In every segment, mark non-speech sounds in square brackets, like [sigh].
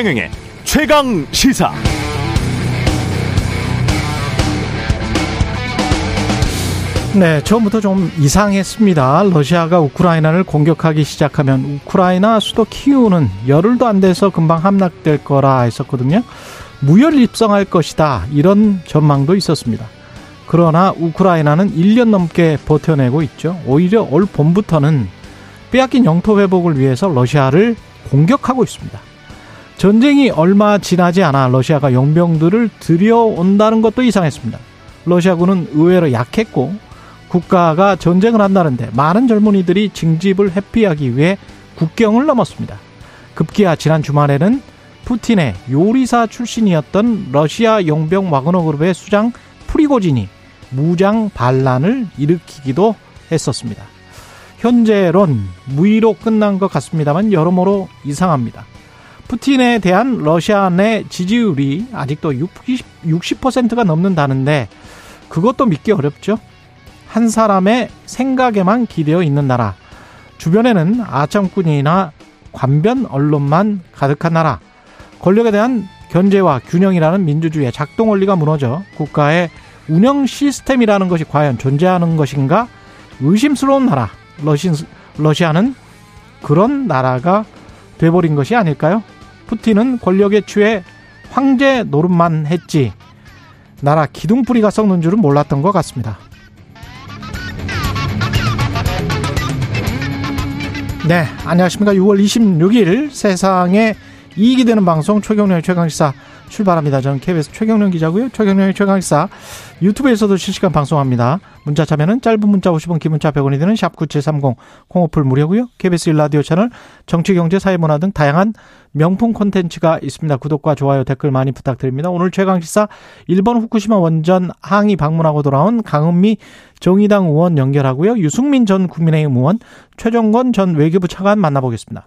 최경영의 최강 시사. 네, 처음부터 좀 이상했습니다. 러시아가 우크라이나를 공격하기 시작하면 우크라이나 수도 키우는 열흘도 안 돼서 금방 함락될 거라 했었거든요. 무혈 입성할 것이다. 이런 전망도 있었습니다. 그러나 우크라이나는 1년 넘게 버텨내고 있죠. 오히려 올 봄부터는 빼앗긴 영토 회복을 위해서 러시아를 공격하고 있습니다. 전쟁이 얼마 지나지 않아 러시아가 용병들을 들여온다는 것도 이상했습니다. 러시아군은 의외로 약했고 국가가 전쟁을 한다는데 많은 젊은이들이 징집을 회피하기 위해 국경을 넘었습니다. 급기야 지난 주말에는 푸틴의 요리사 출신이었던 러시아 용병 와그너 그룹의 수장 프리고진이 무장 반란을 일으키기도 했었습니다. 현재론 무의로 끝난 것 같습니다만 여러모로 이상합니다. 푸틴에 대한 러시아 내 지지율이 아직도 60%가 넘는다는데 그것도 믿기 어렵죠. 한 사람의 생각에만 기대어 있는 나라. 주변에는 아청꾼이나 관변 언론만 가득한 나라. 권력에 대한 견제와 균형이라는 민주주의의 작동 원리가 무너져 국가의 운영 시스템이라는 것이 과연 존재하는 것인가 의심스러운 나라. 러시, 러시아는 그런 나라가 돼버린 것이 아닐까요? 푸틴은 권력에 취해 황제 노릇만 했지 나라 기둥뿌리가 썩는 줄은 몰랐던 것 같습니다. 네, 안녕하십니까. 6월 26일 세상에 이익이 되는 방송 최경련의 최강시사 출발합니다. 저는 KBS 최경련 기자고요. 최경련의 최강시사 유튜브에서도 실시간 방송합니다. 문자 참여는 짧은 문자 50원, 긴 문자 100원이 되는 샵 9730 콩오플 무료고요. KBS 일라디오 채널 정치, 경제, 사회, 문화 등 다양한 명품 콘텐츠가 있습니다. 구독과 좋아요, 댓글 많이 부탁드립니다. 오늘 최강시사 1번 후쿠시마 원전 항의 방문하고 돌아온 강은미 정의당 의원 연결하고요. 유승민 전 국민의힘 의원, 최정건 전 외교부 차관 만나보겠습니다.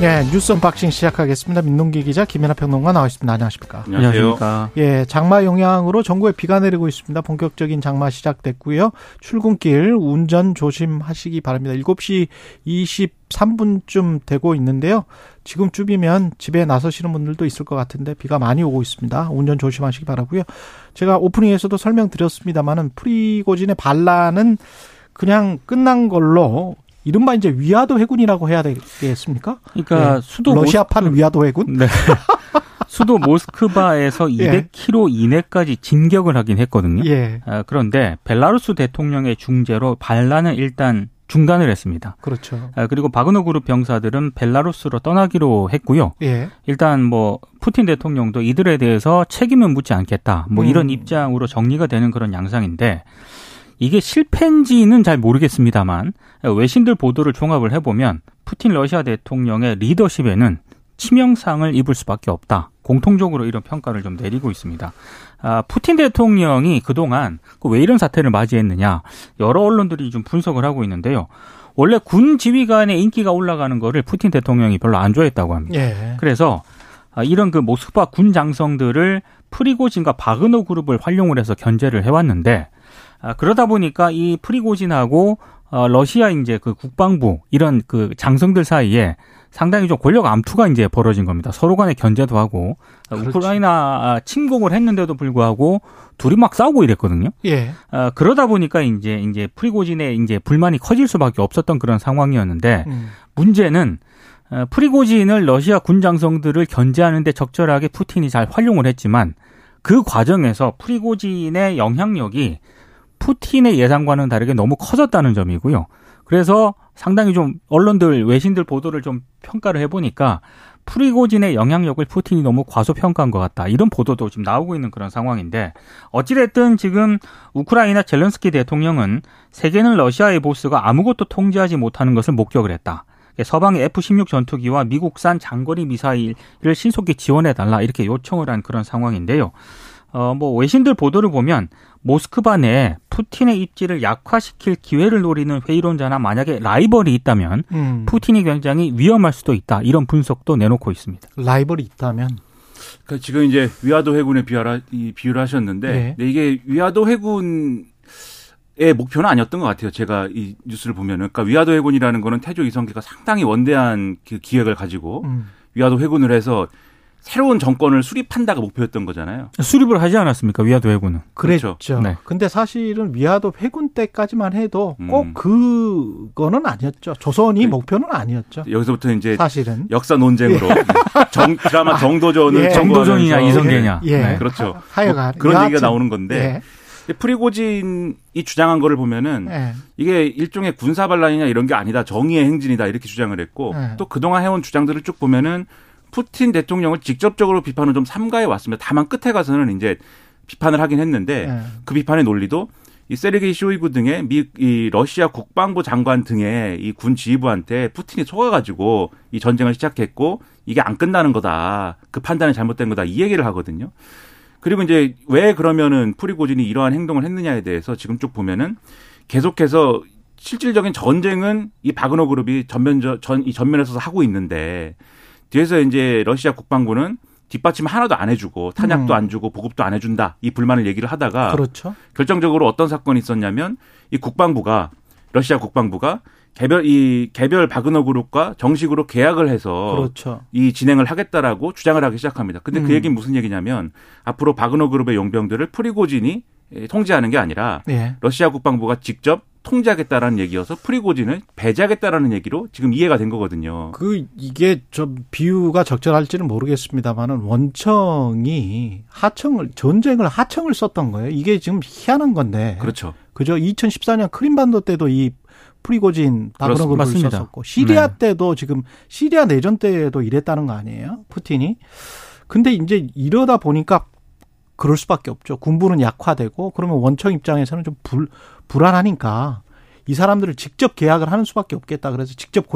네, 뉴스 언박싱 시작하겠습니다. 민동기 기자, 김민아 평론가 나와 있습니다. 안녕하십니까? 안녕하십니까? 예, 장마 영향으로 전국에 비가 내리고 있습니다. 본격적인 장마 시작됐고요. 출근길 운전 조심하시기 바랍니다. 7시 23분쯤 되고 있는데요. 지금쯤이면 집에 나서시는 분들도 있을 것 같은데 비가 많이 오고 있습니다. 운전 조심하시기 바라고요. 제가 오프닝에서도 설명드렸습니다만은 프리고진의 반란은 그냥 끝난 걸로 이른바 이제 위화도 회군이라고 해야 되겠습니까? 그러니까 예. 수도 러시아판 모스... 위화도 회군? 네. [laughs] 수도 모스크바에서 200km 예. 이내까지 진격을 하긴 했거든요. 예. 아, 그런데 벨라루스 대통령의 중재로 반란은 일단 중단을 했습니다. 그렇죠. 아, 그리고 바그너 그룹 병사들은 벨라루스로 떠나기로 했고요. 예. 일단 뭐 푸틴 대통령도 이들에 대해서 책임은 묻지 않겠다. 뭐 음. 이런 입장으로 정리가 되는 그런 양상인데 이게 실패인지는 잘 모르겠습니다만 외신들 보도를 종합을 해보면 푸틴 러시아 대통령의 리더십에는 치명상을 입을 수밖에 없다. 공통적으로 이런 평가를 좀 내리고 있습니다. 아, 푸틴 대통령이 그동안 그왜 이런 사태를 맞이했느냐 여러 언론들이 좀 분석을 하고 있는데요. 원래 군 지휘관의 인기가 올라가는 거를 푸틴 대통령이 별로 안 좋아했다고 합니다. 예. 그래서 아, 이런 그 모스크바 군 장성들을 프리고진과 바그너 그룹을 활용을 해서 견제를 해왔는데 아, 그러다 보니까 이 프리고진하고 어, 러시아 이제 그 국방부 이런 그 장성들 사이에 상당히 좀 권력 암투가 이제 벌어진 겁니다. 서로 간에 견제도 하고 그렇지. 우크라이나 침공을 했는데도 불구하고 둘이 막 싸우고 이랬거든요. 예. 어, 그러다 보니까 이제 이제 프리고진의 이제 불만이 커질 수밖에 없었던 그런 상황이었는데 음. 문제는 어, 프리고진을 러시아 군 장성들을 견제하는데 적절하게 푸틴이 잘 활용을 했지만 그 과정에서 프리고진의 영향력이 푸틴의 예상과는 다르게 너무 커졌다는 점이고요. 그래서 상당히 좀 언론들 외신들 보도를 좀 평가를 해보니까 프리고진의 영향력을 푸틴이 너무 과소평가한 것 같다. 이런 보도도 지금 나오고 있는 그런 상황인데 어찌됐든 지금 우크라이나 젤렌스키 대통령은 세계는 러시아의 보스가 아무것도 통제하지 못하는 것을 목격을 했다. 서방의 F-16 전투기와 미국산 장거리 미사일을 신속히 지원해달라 이렇게 요청을 한 그런 상황인데요. 어, 뭐 외신들 보도를 보면 모스크바 내에 푸틴의 입지를 약화시킬 기회를 노리는 회의론자나 만약에 라이벌이 있다면 음. 푸틴이 굉장히 위험할 수도 있다. 이런 분석도 내놓고 있습니다. 라이벌이 있다면 그러니까 지금 이제 위화도 해군에 비하라, 이 비유를 하셨는데 네. 근 이게 위화도 해군 의 목표는 아니었던 것 같아요. 제가 이 뉴스를 보면은. 그러니까 위화도 해군이라는 거는 태조 이성계가 상당히 원대한 그 기획을 가지고 음. 위화도 해군을 해서 새로운 정권을 수립한다가 목표였던 거잖아요. 수립을 하지 않았습니까? 위화도 해군은. 그렇죠. 그랬죠. 네. 근데 사실은 위화도 해군 때까지만 해도 꼭 음. 그거는 아니었죠. 조선이 네. 목표는 아니었죠. 여기서부터 이제 사실은 역사 논쟁으로 예. [laughs] 정, 드라마 정도전을 예. 정도전이냐 이성계냐. 예. 네. 그렇죠. 하여간 뭐 그런 얘기가 나오는 건데 예. 프리고진이 주장한 거를 보면은 예. 이게 일종의 군사 반란이냐 이런 게 아니다. 정의의 행진이다. 이렇게 주장을 했고 예. 또 그동안 해온 주장들을 쭉 보면은 푸틴 대통령을 직접적으로 비판을 좀 삼가해 왔습니다. 다만 끝에 가서는 이제 비판을 하긴 했는데 네. 그 비판의 논리도 이 세르게이 쇼이구 등의 미, 이 러시아 국방부 장관 등의 이 군 지휘부한테 푸틴이 속아가지고 이 전쟁을 시작했고 이게 안 끝나는 거다. 그 판단이 잘못된 거다. 이 얘기를 하거든요. 그리고 이제 왜 그러면은 프리고진이 이러한 행동을 했느냐에 대해서 지금 쭉 보면은 계속해서 실질적인 전쟁은 이 바그너 그룹이 전면 전 이 전면에서 하고 있는데 뒤에서 이제 러시아 국방부는 뒷받침 하나도 안 해주고 탄약도 음. 안 주고 보급도 안 해준다 이 불만을 얘기를 하다가 그렇죠. 결정적으로 어떤 사건이 있었냐면 이 국방부가 러시아 국방부가 개별 이 개별 바그너 그룹과 정식으로 계약을 해서 그렇죠. 이 진행을 하겠다라고 주장을 하기 시작합니다. 근데 그 음. 그 얘기는 무슨 얘기냐면 앞으로 바그너 그룹의 용병들을 프리고진이 통제하는 게 아니라 예. 러시아 국방부가 직접 통제하겠다라는 얘기여서 프리고진을 배제하겠다라는 얘기로 지금 이해가 된 거거든요. 그 이게 좀 비유가 적절할지는 모르겠습니다만은 원청이 하청을 전쟁을 하청을 썼던 거예요. 이게 지금 희한한 건데. 그렇죠. 그죠? 2014년 크림반도 때도 이 프리고진 바그너그룹을 썼었고 시리아 네. 때도 지금 시리아 내전 때도 이랬다는 거 아니에요? 푸틴이. 근데 이제 이러다 보니까 그럴 수밖에 없죠. 군부는 약화되고 그러면 원청 입장에서는 좀 불, 불안하니까 이 사람들을 직접 계약을 하는 수밖에 없겠다. 그래서 직접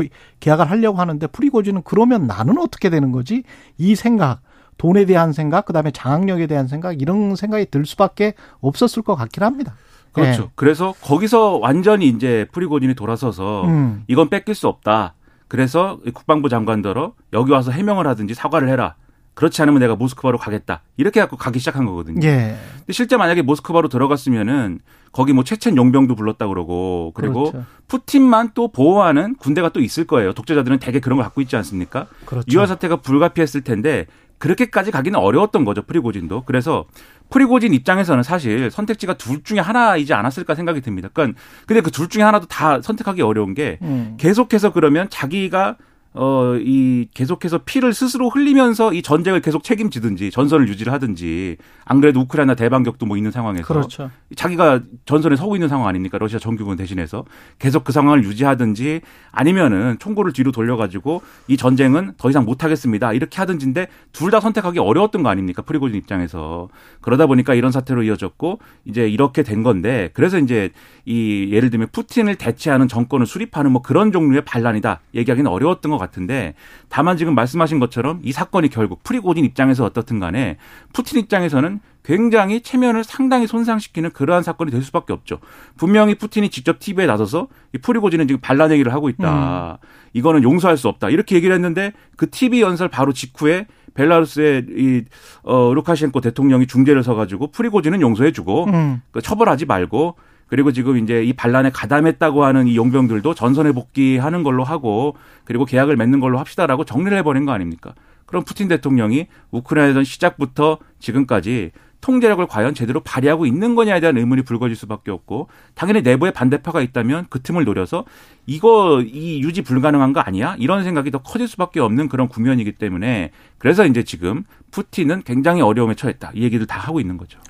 계약을 하려고 하는데 프리고지는 그러면 나는 어떻게 되는 거지? 이 생각, 돈에 대한 생각, 그다음에 장악력에 대한 생각 이런 생각이 들 수밖에 없었을 것 같긴 합니다. 그렇죠. 네. 그래서 거기서 완전히 이제 프리고진이 돌아서서 음. 이건 뺏길 수 없다. 그래서 국방부 장관더러 여기 와서 해명을 하든지 사과를 해라. 그렇지 않으면 내가 모스크바로 가겠다. 이렇게 갖고 가기 시작한 거거든요. 예. 근데 실제 만약에 모스크바로 들어갔으면은 거기 뭐 체첸 용병도 불렀다 그러고 그리고 그렇죠. 푸틴만 또 보호하는 군대가 또 있을 거예요. 독재자들은 대개 그런 걸 갖고 있지 않습니까? 그렇죠. 유화 사태가 불가피했을 텐데 그렇게까지 가기는 어려웠던 거죠. 프리고진도. 그래서 프리고진 입장에서는 사실 선택지가 둘 중에 하나이지 않았을까 생각이 듭니다. 그러니까 근데 그 둘 중에 하나도 다 선택하기 어려운 게 음. 계속해서 그러면 자기가 어, 이 계속해서 피를 스스로 흘리면서 이 전쟁을 계속 책임지든지 전선을 유지를 하든지 안 그래도 우크라이나 대반격도 뭐 있는 상황에서 그렇죠. 자기가 전선에 서고 있는 상황 아닙니까? 러시아 정규군 대신해서 계속 그 상황을 유지하든지 아니면은 총구를 뒤로 돌려가지고 이 전쟁은 더 이상 못 하겠습니다. 이렇게 하든지인데 둘 다 선택하기 어려웠던 거 아닙니까? 프리고진 입장에서 그러다 보니까 이런 사태로 이어졌고 이제 이렇게 된 건데 그래서 이제 이 예를 들면 푸틴을 대체하는 정권을 수립하는 뭐 그런 종류의 반란이다 얘기하기는 어려웠던 것 같아요. 같은데 다만 지금 말씀하신 것처럼 이 사건이 결국 프리고진 입장에서 어떻든 간에 푸틴 입장에서는 굉장히 체면을 상당히 손상시키는 그러한 사건이 될 수밖에 없죠. 분명히 푸틴이 직접 TV에 나서서 이 프리고진은 지금 반란 얘기를 하고 있다. 음. 이거는 용서할 수 없다. 이렇게 얘기를 했는데 그 TV 연설 바로 직후에 벨라루스의 이 어, 루카셴코 대통령이 중재를 서가지고 프리고진은 용서해주고 음. 그 처벌하지 말고 그리고 지금 이제 이 반란에 가담했다고 하는 이 용병들도 전선에 복귀하는 걸로 하고 그리고 계약을 맺는 걸로 합시다라고 정리를 해버린 거 아닙니까? 그럼 푸틴 대통령이 우크라이나전 시작부터 지금까지 통제력을 과연 제대로 발휘하고 있는 거냐에 대한 의문이 불거질 수밖에 없고 당연히 내부에 반대파가 있다면 그 틈을 노려서 이거 이 유지 불가능한 거 아니야? 이런 생각이 더 커질 수밖에 없는 그런 국면이기 때문에 그래서 이제 지금 푸틴은 굉장히 어려움에 처했다. 이 얘기를 다 하고 있는 거죠.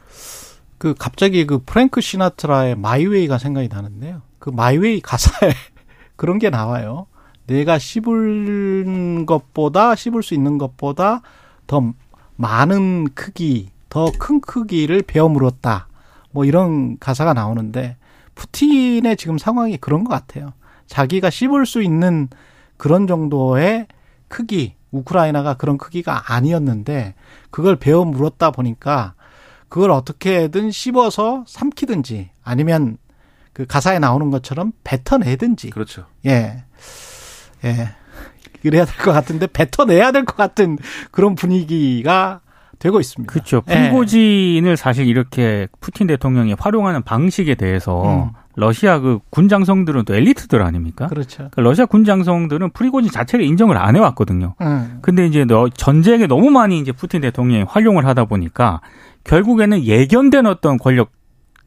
그 갑자기 그 프랭크 시나트라의 My Way가 생각이 나는데요. 그 My Way 가사에 [laughs] 그런 게 나와요. 내가 씹을 것보다 씹을 수 있는 것보다 더 많은 크기, 더 큰 크기를 베어 물었다. 뭐 이런 가사가 나오는데 푸틴의 지금 상황이 그런 것 같아요. 자기가 씹을 수 있는 그런 정도의 크기, 우크라이나가 그런 크기가 아니었는데 그걸 베어 물었다 보니까 그걸 어떻게든 씹어서 삼키든지 아니면 그 가사에 나오는 것처럼 뱉어내든지. 그렇죠. 예. 예. 그래야 될 것 같은데 뱉어내야 될 것 같은 그런 분위기가 되고 있습니다. 그렇죠. 프리고진을 예. 사실 이렇게 푸틴 대통령이 활용하는 방식에 대해서 음. 러시아 그 군장성들은 또 엘리트들 아닙니까? 그렇죠. 그러니까 러시아 군장성들은 프리고진 자체를 인정을 안 해왔거든요. 음. 근데 이제 전쟁에 너무 많이 이제 푸틴 대통령이 활용을 하다 보니까 결국에는 예견된 어떤 권력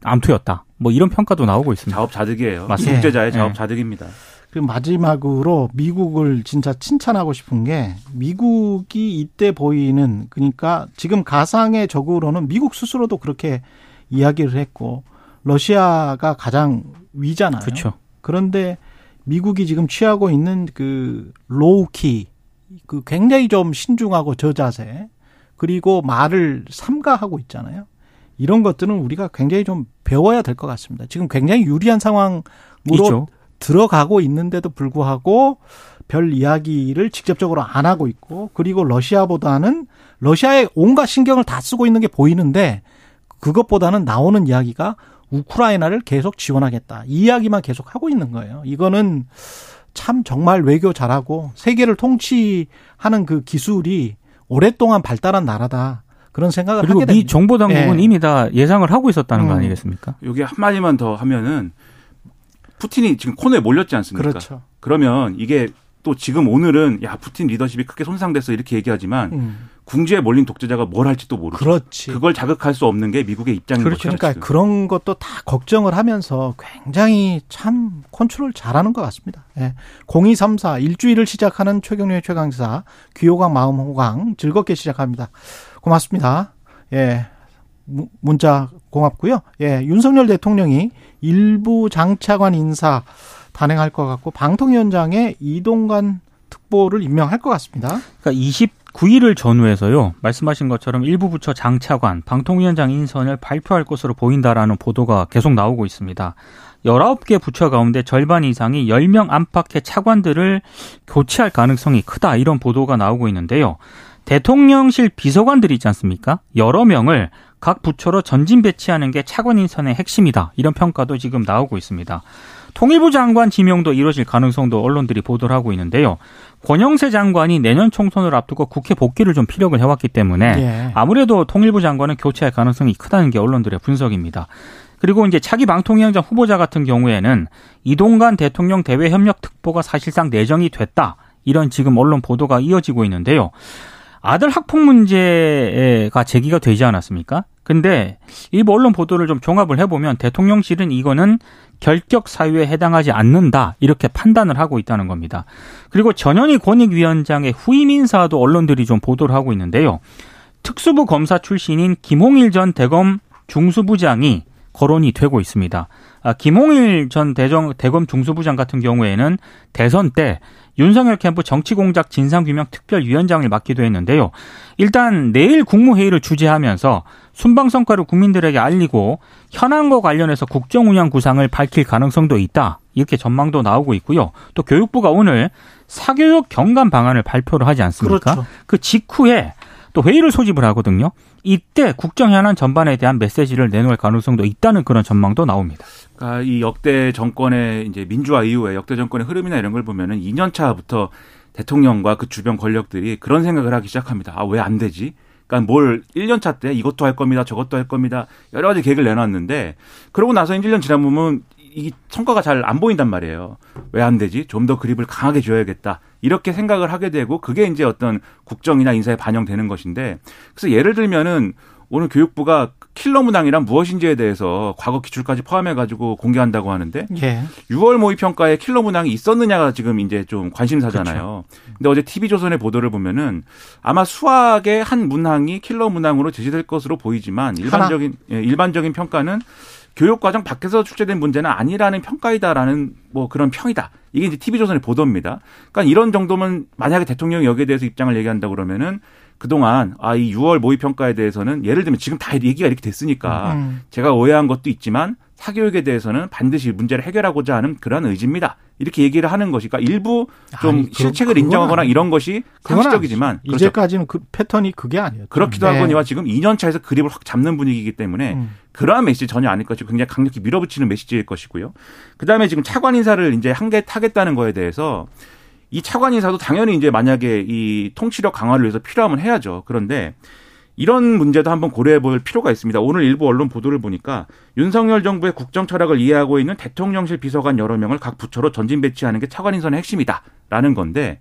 암투였다. 뭐 이런 평가도 나오고 있습니다. 자업자득이에요. 맞습니다. 국제자의 예. 자업자득입니다. 그리고 마지막으로 미국을 진짜 칭찬하고 싶은 게 미국이 이때 보이는 그러니까 지금 가상의 적으로는 미국 스스로도 그렇게 이야기를 했고 러시아가 가장 위잖아요. 그렇죠. 그런데 미국이 지금 취하고 있는 그 low-key 그 굉장히 좀 신중하고 저자세 그리고 말을 삼가하고 있잖아요. 이런 것들은 우리가 굉장히 좀 배워야 될 것 같습니다. 지금 굉장히 유리한 상황으로 있죠. 들어가고 있는데도 불구하고 별 이야기를 직접적으로 안 하고 있고 그리고 러시아보다는 러시아의 온갖 신경을 다 쓰고 있는 게 보이는데 그것보다는 나오는 이야기가 우크라이나를 계속 지원하겠다. 이 이야기만 계속 하고 있는 거예요. 이거는 참 정말 외교 잘하고 세계를 통치하는 그 기술이 오랫동안 발달한 나라다. 그런 생각을 그리고 하게 됩니다. 미 정보 당국은 예. 이미 다 예상을 하고 있었다는 음. 거 아니겠습니까? 여기 한 마디만 더 하면은 푸틴이 지금 코너에 몰렸지 않습니까? 그렇죠. 그러면 이게 또 지금 오늘은 야 푸틴 리더십이 크게 손상됐어 이렇게 얘기하지만 음. 궁지에 몰린 독재자가 뭘 할지 또 모르죠. 그렇지. 그걸 자극할 수 없는 게 미국의 입장인 그렇죠. 거죠. 그러니까 지금. 그런 것도 다 걱정을 하면서 굉장히 참 컨트롤 잘하는 것 같습니다. 예. 0234 일주일을 시작하는 최경련의 최강사 귀호강 마음 호강 즐겁게 시작합니다. 고맙습니다. 예. 문자 고맙고요. 예. 윤석열 대통령이 일부 장차관 인사 단행할 것 같고 방통위원장에 이동관 특보를 임명할 것 같습니다. 그러니까 29일을 전후해서요. 말씀하신 것처럼 일부 부처 장차관, 방통위원장 인선을 발표할 것으로 보인다라는 보도가 계속 나오고 있습니다. 19개 부처 가운데 절반 이상이 10명 안팎의 차관들을 교체할 가능성이 크다 이런 보도가 나오고 있는데요. 대통령실 비서관들이 있지 않습니까? 여러 명을 각 부처로 전진 배치하는 게 차관 인선의 핵심이다. 이런 평가도 지금 나오고 있습니다. 통일부 장관 지명도 이루어질 가능성도 언론들이 보도를 하고 있는데요. 권영세 장관이 내년 총선을 앞두고 국회 복귀를 좀 피력을 해왔기 때문에 예. 아무래도 통일부 장관은 교체할 가능성이 크다는 게 언론들의 분석입니다. 그리고 이제 차기 방통위원장 후보자 같은 경우에는 이동관 대통령 대외 협력 특보가 사실상 내정이 됐다. 이런 지금 언론 보도가 이어지고 있는데요. 아들 학폭 문제가 제기가 되지 않았습니까? 근데 일부 언론 보도를 좀 종합을 해보면 대통령실은 이거는 결격 사유에 해당하지 않는다 이렇게 판단을 하고 있다는 겁니다. 그리고 전현희 권익위원장의 후임 인사도 언론들이 좀 보도를 하고 있는데요. 특수부 검사 출신인 김홍일 전 대검 중수부장이 거론이 되고 있습니다. 아, 김홍일 전 대정, 대검 중수부장 같은 경우에는 대선 때 윤석열 캠프 정치공작 진상규명 특별위원장을 맡기도 했는데요. 일단 내일 국무회의를 주재하면서 순방 성과를 국민들에게 알리고 현안과 관련해서 국정 운영 구상을 밝힐 가능성도 있다. 이렇게 전망도 나오고 있고요. 또 교육부가 오늘 사교육 경감 방안을 발표를 하지 않습니까? 그렇죠. 그 직후에 또 회의를 소집을 하거든요. 이때 국정 현안 전반에 대한 메시지를 내놓을 가능성도 있다는 그런 전망도 나옵니다. 그러니까 이 역대 정권의 이제 민주화 이후에 역대 정권의 흐름이나 이런 걸 보면은 2년 차부터 대통령과 그 주변 권력들이 그런 생각을 하기 시작합니다. 아, 왜 안 되지? 그러니까 뭘 1년 차 때 이것도 할 겁니다. 저것도 할 겁니다. 여러 가지 계획을 내놨는데 그러고 나서 1년 지나보면 이 성과가 잘 안 보인단 말이에요. 왜 안 되지? 좀 더 그립을 강하게 줘야겠다. 이렇게 생각을 하게 되고 그게 이제 어떤 국정이나 인사에 반영되는 것인데 그래서 예를 들면은 오늘 교육부가 킬러 문항이란 무엇인지에 대해서 과거 기출까지 포함해 가지고 공개한다고 하는데 예. 6월 모의 평가에 킬러 문항이 있었느냐가 지금 이제 좀 관심사잖아요. 그렇죠. 근데 어제 TV조선의 보도를 보면은 아마 수학의 한 문항이 킬러 문항으로 제시될 것으로 보이지만 일반적인 예, 일반적인 평가는 교육과정 밖에서 출제된 문제는 아니라는 평가이다라는 뭐 그런 평이다. 이게 이제 TV조선의 보도입니다. 그러니까 이런 정도면 만약에 대통령이 여기에 대해서 입장을 얘기한다 그러면은 그동안 아 이 6월 모의 평가에 대해서는 예를 들면 지금 다 얘기가 이렇게 됐으니까 음. 제가 오해한 것도 있지만 사교육에 대해서는 반드시 문제를 해결하고자 하는 그런 의지입니다. 이렇게 얘기를 하는 것이 까 일부 좀 아니, 실책을 인정하거나 이런 것이 상식적이지만 그렇죠. 이제까지는 그 패턴이 그게 아니었죠. 그렇기도 네. 하거니와 지금 2년 차에서 그립을 확 잡는 분위기이기 때문에 음. 그러한 메시지 전혀 아닐 것이고 굉장히 강력히 밀어붙이는 메시지일 것이고요. 그다음에 지금 차관 인사를 이제 한개 타겠다는 거에 대해서 이 차관 인사도 당연히 이제 만약에 이 통치력 강화를 위해서 필요하면 해야죠. 그런데 이런 문제도 한번 고려해 볼 필요가 있습니다. 오늘 일부 언론 보도를 보니까 윤석열 정부의 국정 철학을 이해하고 있는 대통령실 비서관 여러 명을 각 부처로 전진 배치하는 게 차관 인선의 핵심이다라는 건데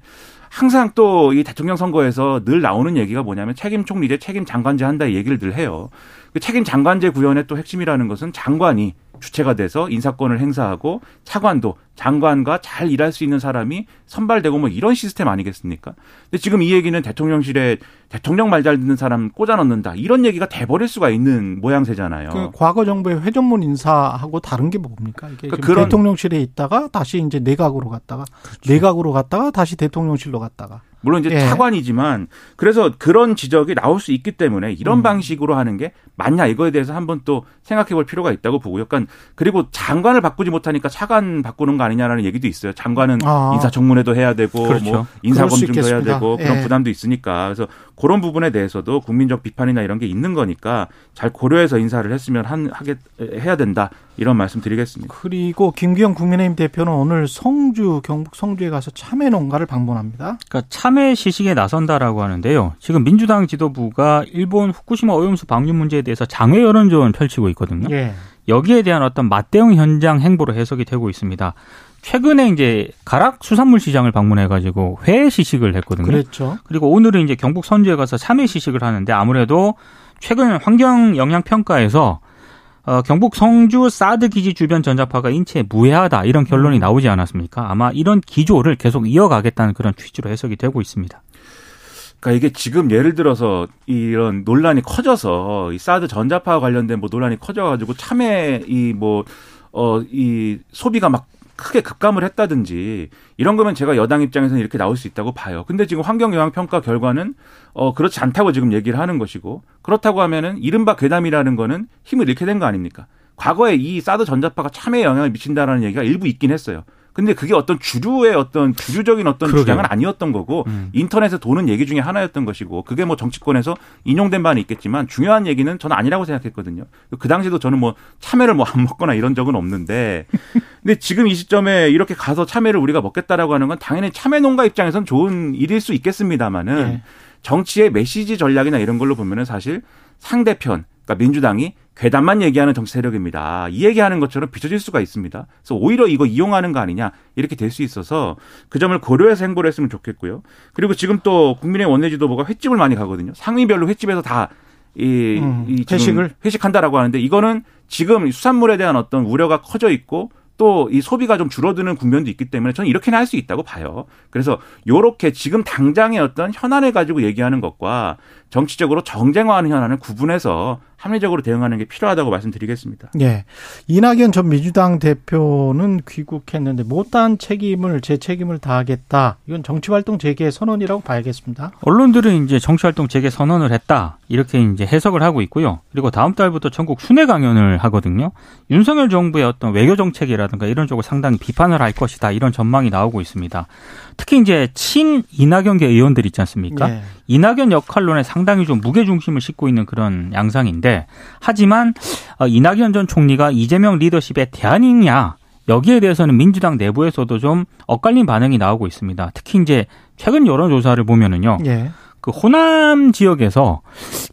항상 또 이 대통령 선거에서 늘 나오는 얘기가 뭐냐면 책임 총리제, 책임 장관제 한다 이 얘기를 늘 해요. 그 책임 장관제 구현의 또 핵심이라는 것은 장관이 주체가 돼서 인사권을 행사하고 차관도 장관과 잘 일할 수 있는 사람이 선발되고 뭐 이런 시스템 아니겠습니까? 근데 지금 이 얘기는 대통령실에 대통령 말 잘 듣는 사람 꽂아 넣는다. 이런 얘기가 돼버릴 수가 있는 모양새잖아요. 그 과거 정부의 회전문 인사하고 다른 게 뭡니까? 이게 그러니까 그런 대통령실에 있다가 다시 이제 내각으로 갔다가 그렇죠. 내각으로 갔다가 다시 대통령실로 갔다가 물론 이제 예. 차관이지만 그래서 그런 지적이 나올 수 있기 때문에 이런 음. 방식으로 하는 게 맞냐 이거에 대해서 한번 또 생각해 볼 필요가 있다고 보고요. 그러니까 그리고 장관을 바꾸지 못하니까 차관 바꾸는 거 아니냐라는 얘기도 있어요. 장관은 아. 인사청문회도 해야 되고 그렇죠. 뭐 인사검증도 해야 되고 그런 예. 부담도 있으니까 그래서 그런 부분에 대해서도 국민적 비판이나 이런 게 있는 거니까 잘 고려해서 인사를 했으면 한 하게 해야 된다 이런 말씀 드리겠습니다. 그리고 김기현 국민의힘 대표는 오늘 성주 경북 성주에 가서 참외 농가를 방문합니다. 그러니까 참외 시식에 나선다라고 하는데요. 지금 민주당 지도부가 일본 후쿠시마 오염수 방류 문제에 대해서 장외 여론조언 펼치고 있거든요. 예. 여기에 대한 어떤 맞대응 현장 행보로 해석이 되고 있습니다. 최근에 이제 가락 수산물 시장을 방문해 가지고 회 시식을 했거든요. 그랬죠. 그리고 오늘은 이제 경북 선주에 가서 참외 시식을 하는데 아무래도 최근 환경 영향 평가에서 어, 경북 성주 사드 기지 주변 전자파가 인체에 무해하다 이런 결론이 음. 나오지 않았습니까? 아마 이런 기조를 계속 이어가겠다는 그런 취지로 해석이 되고 있습니다. 그러니까 이게 지금 예를 들어서 이런 논란이 커져서 이 사드 전자파 관련된 뭐 논란이 커져가지고 참외 이뭐 어, 이 소비가 막 크게 급감을 했다든지 이런 거면 제가 여당 입장에서는 이렇게 나올 수 있다고 봐요. 근데 지금 환경 영향 평가 결과는 어 그렇지 않다고 지금 얘기를 하는 것이고 그렇다고 하면은 이른바 괴담이라는 거는 힘을 잃게 된 거 아닙니까? 과거에 이 사드 전자파가 참에 영향을 미친다라는 얘기가 일부 있긴 했어요. 근데 그게 어떤 주류의 어떤 주류적인 어떤 그러게요. 주장은 아니었던 거고 음. 인터넷에 도는 얘기 중에 하나였던 것이고 그게 뭐 정치권에서 인용된 바는 있겠지만 중요한 얘기는 저는 아니라고 생각했거든요. 그 당시도 저는 뭐 참외를 뭐 안 먹거나 이런 적은 없는데 [laughs] 근데 지금 이 시점에 이렇게 가서 참외를 우리가 먹겠다라고 하는 건 당연히 참외 농가 입장에선 좋은 일일 수 있겠습니다만은 네. 정치의 메시지 전략이나 이런 걸로 보면은 사실 상대편 그러니까 민주당이 괴담만 얘기하는 정치 세력입니다. 이 얘기하는 것처럼 비춰질 수가 있습니다. 그래서 오히려 이거 이용하는 거 아니냐 이렇게 될 수 있어서 그 점을 고려해서 행보를 했으면 좋겠고요. 그리고 지금 또 국민의 원내지도부가 횟집을 많이 가거든요. 상위별로 횟집에서 다 이, 음, 이 회식을 회식한다라고 하는데 이거는 지금 수산물에 대한 어떤 우려가 커져 있고 또이 소비가 좀 줄어드는 국면도 있기 때문에 저는 이렇게는 할 수 있다고 봐요. 그래서 요렇게 지금 당장의 어떤 현안을 가지고 얘기하는 것과 정치적으로 정쟁화하는 현안을 구분해서 합리적으로 대응하는 게 필요하다고 말씀드리겠습니다. 예. 이낙연 전 민주당 대표는 귀국했는데 못다한 책임을 제 책임을 다하겠다. 이건 정치활동 재개 선언이라고 봐야겠습니다. 언론들은 이제 정치활동 재개 선언을 했다. 이렇게 이제 해석을 하고 있고요. 그리고 다음 달부터 전국 순회 강연을 하거든요. 윤석열 정부의 어떤 외교 정책이라든가 이런 쪽을 상당히 비판을 할 것이다. 이런 전망이 나오고 있습니다. 특히 이제 친 이낙연계 의원들 있지 않습니까? 네. 이낙연 역할론에 상당히 좀 무게 중심을 싣고 있는 그런 양상인데 하지만 어, 이낙연 전 총리가 이재명 리더십의 대안이냐 여기에 대해서는 민주당 내부에서도 좀 엇갈린 반응이 나오고 있습니다. 특히 이제 최근 여론조사를 보면은요. 예. 그 호남 지역에서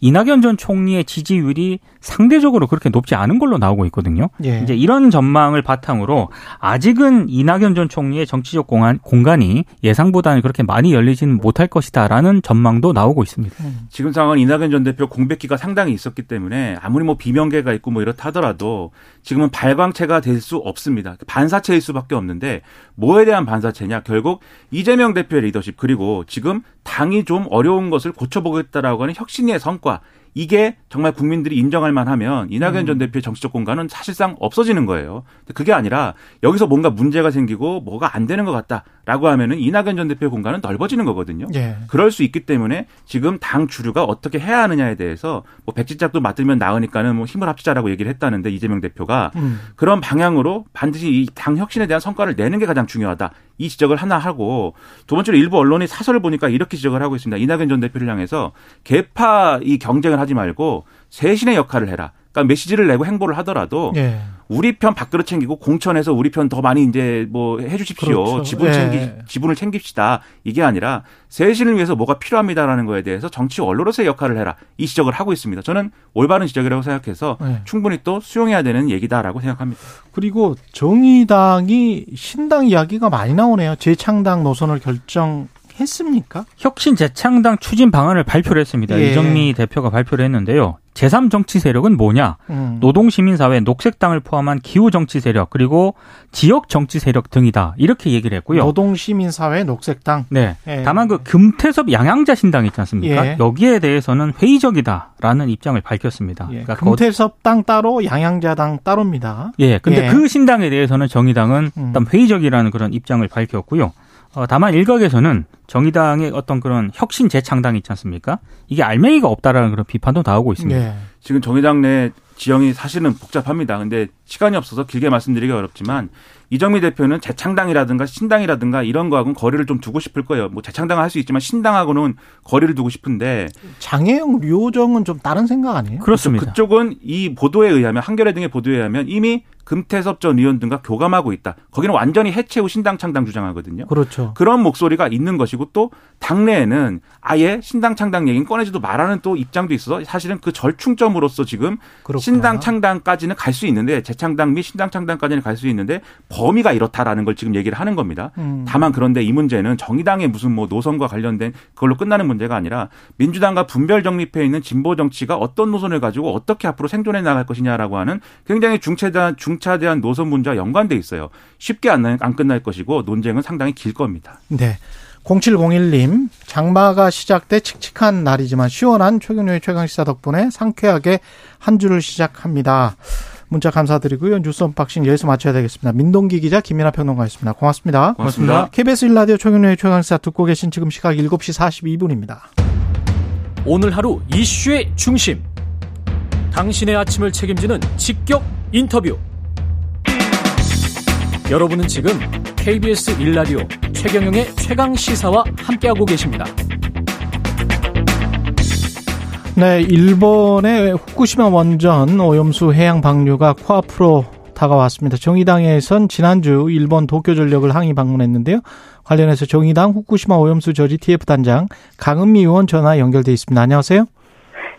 이낙연 전 총리의 지지율이 상대적으로 그렇게 높지 않은 걸로 나오고 있거든요. 예. 이제 이런 전망을 바탕으로 아직은 이낙연 전 총리의 정치적 공간, 공간이 예상보다는 그렇게 많이 열리지는 못할 것이다라는 전망도 나오고 있습니다. 음. 지금 상황은 이낙연 전 대표 공백기가 상당히 있었기 때문에 아무리 뭐 비명계가 있고 뭐 이렇다 하더라도 지금은 발광체가 될 수 없습니다. 반사체일 수밖에 없는데 뭐에 대한 반사체냐? 결국 이재명 대표의 리더십 그리고 지금 당이 좀 어려운 것을 고쳐보겠다라고 하는 혁신의 성과 이게 정말 국민들이 인정할 만하면 이낙연 음. 전 대표의 정치적 공간은 사실상 없어지는 거예요. 그게 아니라 여기서 뭔가 문제가 생기고 뭐가 안 되는 것 같다라고 하면은 이낙연 전 대표의 공간은 넓어지는 거거든요. 예. 그럴 수 있기 때문에 지금 당 주류가 어떻게 해야 하느냐에 대해서 뭐 백지짝도 맡으면 나으니까는 뭐 힘을 합치자라고 얘기를 했다는데 이재명 대표가 음. 그런 방향으로 반드시 이 당 혁신에 대한 성과를 내는 게 가장 중요하다. 이 지적을 하나 하고 두 번째로 일부 언론이 사설을 보니까 이렇게 지적을 하고 있습니다. 이낙연 전 대표를 향해서 개파 이 경쟁을 하지 말고 세신의 역할을 해라. 그러니까 메시지를 내고 행보를 하더라도 예. 우리 편 밥그릇 챙기고 공천에서 우리 편 더 많이 이제 뭐 해주십시오. 그렇죠. 지분 챙기 예. 지분을 챙깁시다. 이게 아니라 세신을 위해서 뭐가 필요합니다라는 거에 대해서 정치 원로로서의 역할을 해라. 이 지적을 하고 있습니다. 저는 올바른 지적이라고 생각해서 예. 충분히 또 수용해야 되는 얘기다라고 생각합니다. 그리고 정의당이 신당 이야기가 많이 나오네요. 재창당 노선을 결정 했습니까? 혁신 재창당 추진 방안을 발표를 했습니다. 예. 이정미 대표가 발표를 했는데요. 제3 정치 세력은 뭐냐? 음. 노동 시민 사회, 녹색당을 포함한 기후 정치 세력, 그리고 지역 정치 세력 등이다. 이렇게 얘기를 했고요. 노동 시민 사회, 녹색당? 네. 예. 다만 그 금태섭 양양자 신당 있지 않습니까? 예. 여기에 대해서는 회의적이다라는 입장을 밝혔습니다. 예. 그러니까 금태섭 당 따로, 양양자 당 따로입니다. 예. 근데 예. 그 신당에 대해서는 정의당은 음. 일단 회의적이라는 그런 입장을 밝혔고요. 어, 다만 일각에서는 정의당의 어떤 그런 혁신 재창당 있지 않습니까? 이게 알맹이가 없다라는 그런 비판도 나오고 있습니다. 네. 지금 정의당 내 지형이 사실은 복잡합니다. 근데 시간이 없어서 길게 말씀드리기 어렵지만 이정미 대표는 재창당이라든가 신당이라든가 이런 거하고는 거리를 좀 두고 싶을 거예요. 뭐 재창당을 할 수 있지만 신당하고는 거리를 두고 싶은데 장혜영 류호정은 좀 다른 생각 아니에요? 그렇습니다. 그쪽은 이 보도에 의하면 한겨레 등의 보도에 의하면 이미 금태섭 전 의원 등과 교감하고 있다. 거기는 완전히 해체 후 신당 창당 주장하거든요. 그렇죠. 그런 목소리가 있는 것이고 또 당내에는 아예 신당 창당 얘기는 꺼내지도 말하는 또 입장도 있어서 사실은 그 절충점으로서 지금 그렇구나. 신당 창당까지는 갈 수 있는데 재창당 및 신당 창당까지는 갈 수 있는데 범위가 이렇다라는 걸 지금 얘기를 하는 겁니다. 음. 다만 그런데 이 문제는 정의당의 무슨 뭐 노선과 관련된 그걸로 끝나는 문제가 아니라 민주당과 분별 정립해 있는 진보 정치가 어떤 노선을 가지고 어떻게 앞으로 생존해 나갈 것이냐라고 하는 굉장히 중차대 한 중차대한 노선 문제와 연관돼 있어요. 쉽게 안, 안 끝날 것이고 논쟁은 상당히 길 겁니다. 네. 0701님, 장마가 시작돼 칙칙한 날이지만 시원한 최경영의 최강시사 덕분에 상쾌하게 한 주를 시작합니다. 문자 감사드리고요. 뉴스 unboxing 여기서 마쳐야 되겠습니다. 민동기 기자 김민아 평론가였습니다. 고맙습니다. 고맙습니다. KBS 일라디오 최경영의 최강시사 듣고 계신 지금 시각 7시 42분입니다. 오늘 하루 이슈의 중심. 당신의 아침을 책임지는 직격 인터뷰. 여러분은 지금 KBS 일라디오 최경영의 최강 시사와 함께하고 계십니다. 네, 일본의 후쿠시마 원전 오염수 해양 방류가 코앞으로 다가왔습니다. 정의당에선 지난주 일본 도쿄전력을 항의 방문했는데요. 관련해서 정의당 후쿠시마 오염수 저지 TF 단장 강은미 의원 전화 연결돼 있습니다. 안녕하세요.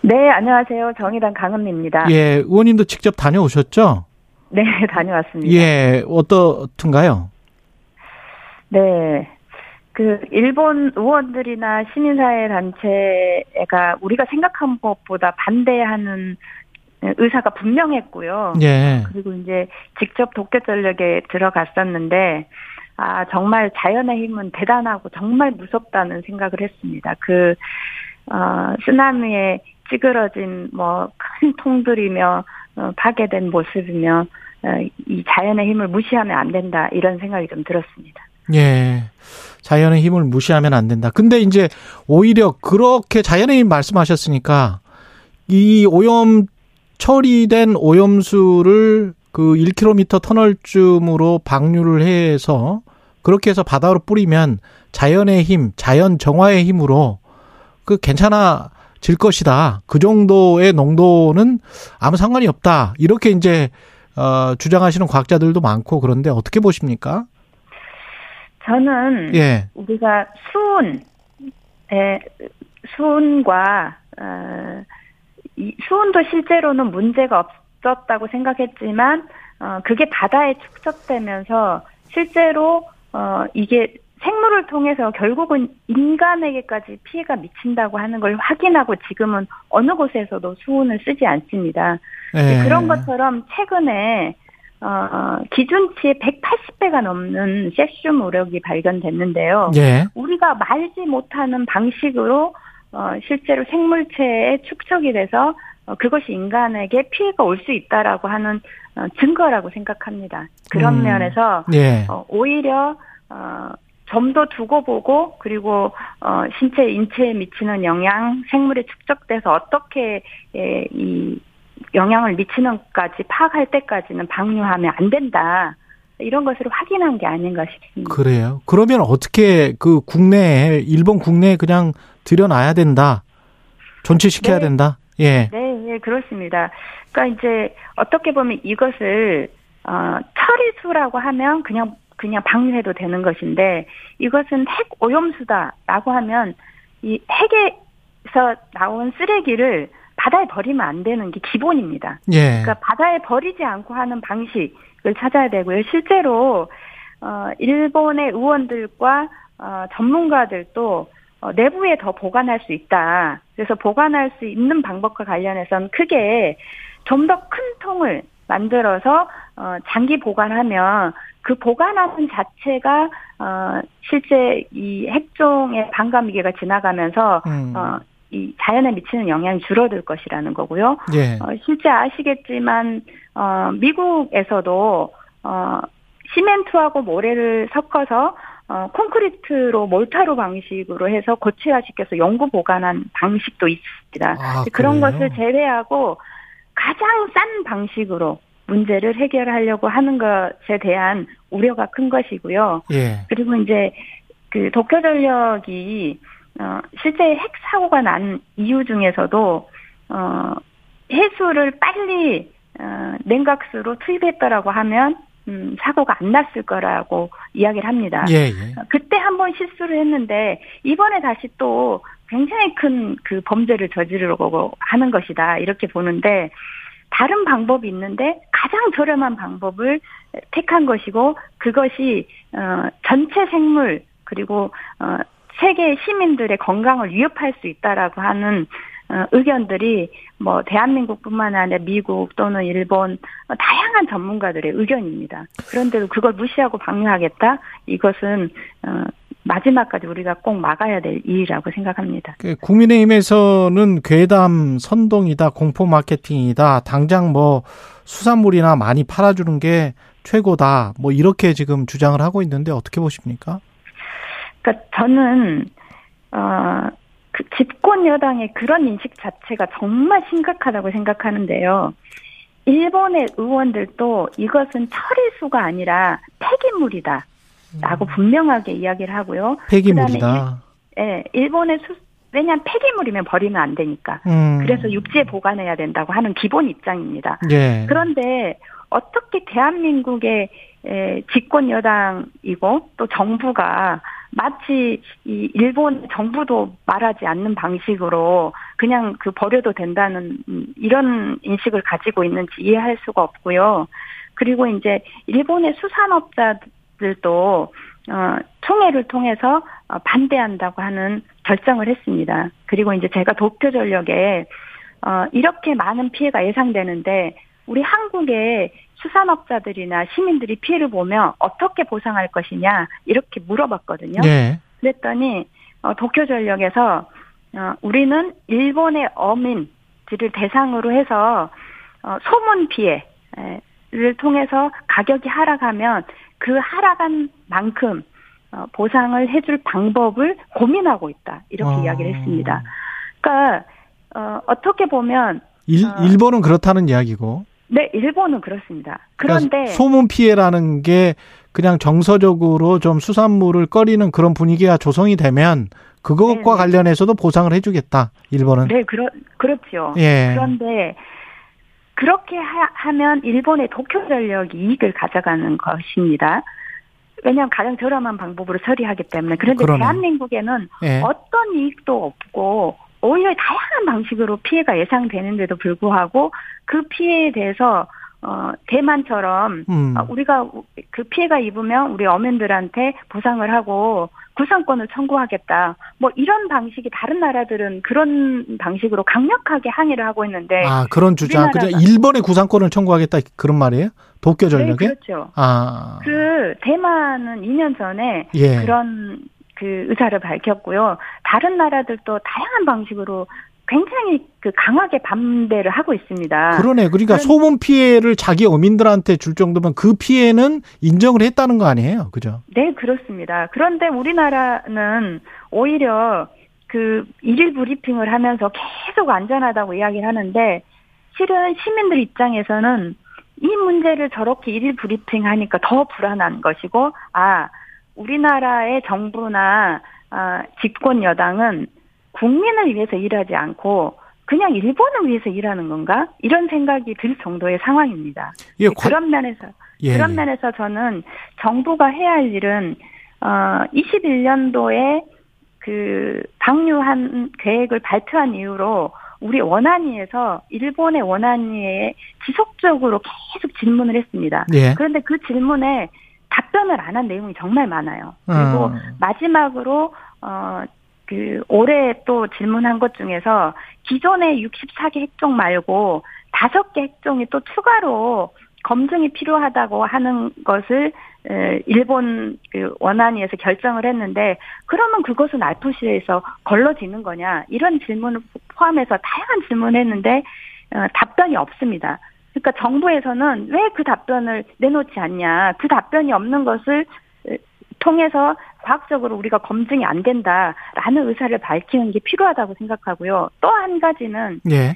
네, 안녕하세요. 정의당 강은미입니다. 예, 의원님도 직접 다녀오셨죠? 네, [laughs] 다녀왔습니다. 예, 어떻든가요? 네. 그 일본 의원들이나 시민사회 단체가 우리가 생각한 것보다 반대하는 의사가 분명했고요. 예. 그리고 이제 직접 도쿄 전력에 들어갔었는데 아 정말 자연의 힘은 대단하고 정말 무섭다는 생각을 했습니다. 그 어, 쓰나미에 찌그러진 뭐 큰 통들이며 어, 파괴된 모습이며 어, 이 자연의 힘을 무시하면 안 된다 이런 생각이 좀 들었습니다. 예. 자연의 힘을 무시하면 안 된다. 근데 이제 오히려 그렇게 자연의 힘 말씀하셨으니까 이 오염 처리된 오염수를 그 1km 터널쯤으로 방류를 해서 그렇게 해서 바다로 뿌리면 자연의 힘, 자연 정화의 힘으로 그 괜찮아 질 것이다. 그 정도의 농도는 아무 상관이 없다. 이렇게 이제 어 주장하시는 과학자들도 많고 그런데 어떻게 보십니까? 저는 예. 우리가 수온 에 수온과 어, 이 수온도 실제로는 문제가 없었다고 생각했지만 어, 그게 바다에 축적되면서 실제로 어, 이게 생물을 통해서 결국은 인간에게까지 피해가 미친다고 하는 걸 확인하고 지금은 어느 곳에서도 수온을 쓰지 않습니다. 네. 그런 것처럼 최근에 어, 기준치의 180배가 넘는 세슘 우력이 발견됐는데요. 예. 우리가 말지 못하는 방식으로 어, 실제로 생물체에 축적이 돼서 어, 그것이 인간에게 피해가 올 수 있다라고 하는 어, 증거라고 생각합니다. 그런 음. 면에서 예. 어, 오히려 어, 좀 더 두고 보고 그리고 어, 신체 인체에 미치는 영향, 생물에 축적돼서 어떻게 예, 이 영향을 미치는까지 파악할 때까지는 방류하면 안 된다. 이런 것을 확인한 게 아닌가 싶습니다. 그래요. 그러면 어떻게 그 국내에 일본 국내에 그냥 들여놔야 된다. 존치시켜야 네. 된다. 예. 네, 네, 그렇습니다. 그러니까 이제 어떻게 보면 이것을 어, 처리수라고 하면 그냥 그냥 방류해도 되는 것인데 이것은 핵 오염수다라고 하면 이 핵에서 나온 쓰레기를 바다에 버리면 안 되는 게 기본입니다. 예. 그러니까 바다에 버리지 않고 하는 방식을 찾아야 되고요. 실제로 어 일본의 의원들과 어 전문가들도 어, 내부에 더 보관할 수 있다. 그래서 보관할 수 있는 방법과 관련해서는 크게 좀 더 큰 통을 만들어서 어, 장기 보관하면 그 보관하는 자체가 어, 실제 이 핵종의 반감기가 지나가면서 음. 어, 이 자연에 미치는 영향이 줄어들 것이라는 거고요. 예. 어, 실제 아시겠지만 어, 미국에서도 어, 시멘트하고 모래를 섞어서 어, 콘크리트로 몰타로 방식으로 해서 고체화시켜서 영구 보관한 방식도 있습니다. 아, 그런 것을 제외하고 가장 싼 방식으로 문제를 해결하려고 하는 것에 대한 우려가 큰 것이고요. 예. 그리고 이제 그 도쿄 전력이 어, 실제 핵 사고가 난 이유 중에서도 어, 해수를 빨리 어, 냉각수로 투입했다라고 하면 음, 사고가 안 났을 거라고 이야기를 합니다. 예, 예. 그때 한 번 실수를 했는데 이번에 다시 또 굉장히 큰 그 범죄를 저지르려고 하는 것이다 이렇게 보는데 다른 방법이 있는데 가장 저렴한 방법을 택한 것이고 그것이 어, 전체 생물 그리고 어, 세계 시민들의 건강을 위협할 수 있다라고 하는 어, 의견들이 뭐 대한민국뿐만 아니라 미국 또는 일본 어, 다양한 전문가들의 의견입니다. 그런데도 그걸 무시하고 방류하겠다? 이것은 어, 마지막까지 우리가 꼭 막아야 될 일이라고 생각합니다. 그 국민의힘에서는 괴담 선동이다, 공포 마케팅이다, 당장 뭐 수산물이나 많이 팔아주는 게 최고다, 뭐 이렇게 지금 주장을 하고 있는데 어떻게 보십니까? 그러니까 저는 어, 그 집권 여당의 그런 인식 자체가 정말 심각하다고 생각하는데요. 일본의 의원들도 이것은 처리수가 아니라 폐기물이다. 라고 음. 분명하게 이야기를 하고요. 폐기물이다. 예, 네, 일본의 수, 왜냐하면 폐기물이면 버리면 안 되니까. 음. 그래서 육지에 보관해야 된다고 하는 기본 입장입니다. 예. 그런데 어떻게 대한민국의 집권 여당이고 또 정부가 마치 이 일본 정부도 말하지 않는 방식으로 그냥 그 버려도 된다는 이런 인식을 가지고 있는지 이해할 수가 없고요. 그리고 이제 일본의 수산업자 들도 어, 총회를 통해서 어, 반대한다고 하는 결정을 했습니다. 그리고 이제 제가 도쿄 전력에 어, 이렇게 많은 피해가 예상되는데 우리 한국의 수산업자들이나 시민들이 피해를 보면 어떻게 보상할 것이냐 이렇게 물어봤거든요. 네. 그랬더니 어, 도쿄 전력에서 어, 우리는 일본의 어민들을 대상으로 해서 어, 소문 피해를 통해서 가격이 하락하면 그 하락한 만큼 어, 보상을 해줄 방법을 고민하고 있다 이렇게 아. 이야기를 했습니다. 그러니까 어, 어떻게 보면 일, 어, 일본은 그렇다는 이야기고 네, 일본은 그렇습니다. 그런데 그러니까 소문 피해라는 게 그냥 정서적으로 좀 수산물을 꺼리는 그런 분위기가 조성이 되면 그것과. 네. 관련해서도 보상을 해주겠다. 일본은. 네, 그렇 그렇죠. 예. 그런데 그렇게 하, 면 일본의 도쿄 전력이 이익을 가져가는 것입니다. 왜냐하면 가장 저렴한 방법으로 처리하기 때문에. 그런데 그러네. 대한민국에는 예. 어떤 이익도 없고 오히려 다양한 방식으로 피해가 예상되는데도 불구하고 그 피해에 대해서 어, 대만처럼 음. 어, 우리가 그 피해가 입으면 우리 어민들한테 보상을 하고 구상권을 청구하겠다. 뭐 이런 방식이 다른 나라들은 그런 방식으로 강력하게 항의를 하고 있는데 아 그런 주장 그냥 일본의 구상권을 청구하겠다 그런 말이에요? 도쿄 전력에? 네, 그렇죠. 아. 그 대만은 2년 전에 예. 그런 그 의사를 밝혔고요. 다른 나라들도 다양한 방식으로 굉장히 그 강하게 반대를 하고 있습니다. 그러네. 그러니까 소문 피해를 자기 어민들한테 줄 정도면 그 피해는 인정을 했다는 거 아니에요? 그죠? 네, 그렇습니다. 그런데 우리나라는 오히려 그 일일 브리핑을 하면서 계속 안전하다고 이야기를 하는데 실은 시민들 입장에서는 이 문제를 저렇게 일일 브리핑 하니까 더 불안한 것이고 아 우리나라의 정부나 아, 집권 여당은 국민을 위해서 일하지 않고 그냥 일본을 위해서 일하는 건가 이런 생각이 들 정도의 상황입니다. 예, 그런 면에서 예. 그런 면에서 저는 정부가 해야 할 일은 어 21년도에 그 방류한 계획을 발표한 이후로 우리 원안위에서 일본의 원안위에 지속적으로 계속 질문을 했습니다. 예. 그런데 그 질문에 답변을 안 한 내용이 정말 많아요. 그리고 어. 마지막으로 어 그 올해 또 질문한 것 중에서 기존의 64개 핵종 말고 5개 핵종이 또 추가로 검증이 필요하다고 하는 것을 일본 그 원안위에서 결정을 했는데 그러면 그것은 알프시에서 걸러지는 거냐 이런 질문을 포함해서 다양한 질문을 했는데 어, 답변이 없습니다. 그러니까 정부에서는 왜 그 답변을 내놓지 않냐 그 답변이 없는 것을 통해서 과학적으로 우리가 검증이 안 된다라는 의사를 밝히는 게 필요하다고 생각하고요. 또 한 가지는 예.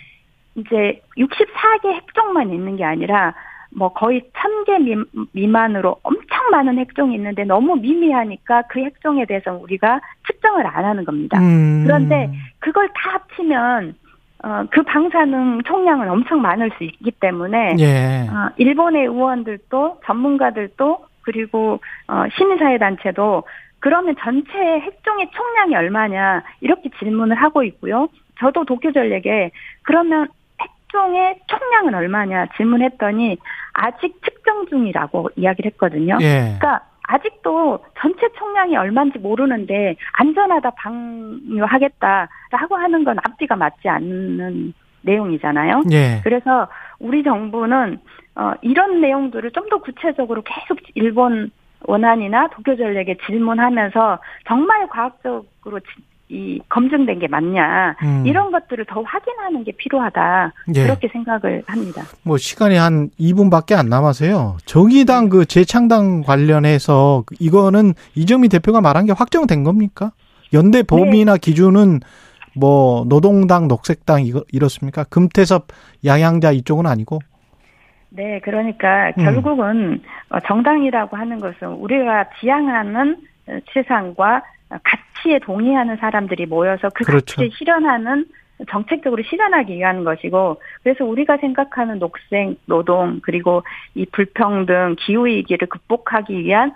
이제 64개 핵종만 있는 게 아니라 뭐 거의 1000개 미만으로 엄청 많은 핵종이 있는데 너무 미미하니까 그 핵종에 대해서 우리가 측정을 안 하는 겁니다. 음. 그런데 그걸 다 합치면 어, 그 방사능 총량은 엄청 많을 수 있기 때문에 예. 어, 일본의 의원들도 전문가들도 그리고 어, 시민사회 단체도 그러면 전체 핵종의 총량이 얼마냐 이렇게 질문을 하고 있고요. 저도 도쿄전력에 그러면 핵종의 총량은 얼마냐 질문했더니 아직 측정 중이라고 이야기를 했거든요. 예. 그러니까 아직도 전체 총량이 얼마인지 모르는데 안전하다 방류하겠다라고 하는 건 앞뒤가 맞지 않는 내용이잖아요. 예. 그래서 우리 정부는 어, 이런 내용들을 좀 더 구체적으로 계속 일본 원안이나 도쿄전력에 질문하면서 정말 과학적으로 이 검증된 게 맞냐 음. 이런 것들을 더 확인하는 게 필요하다 예. 그렇게 생각을 합니다. 뭐 시간이 한 2분밖에 안 남아서요. 정의당 그 재창당 관련해서 이거는 이정미 대표가 말한 게 확정된 겁니까? 연대 범위나 네. 기준은 뭐 노동당, 녹색당 이거 이렇습니까? 금태섭 양양자 이쪽은 아니고? 네, 그러니까 음. 결국은 어, 정당이라고 하는 것은 우리가 지향하는 세상과 가치에 동의하는 사람들이 모여서 그 그렇죠. 가치를 실현하는 정책적으로 실현하기 위한 것이고 그래서 우리가 생각하는 녹색 노동 그리고 이 불평등 기후 위기를 극복하기 위한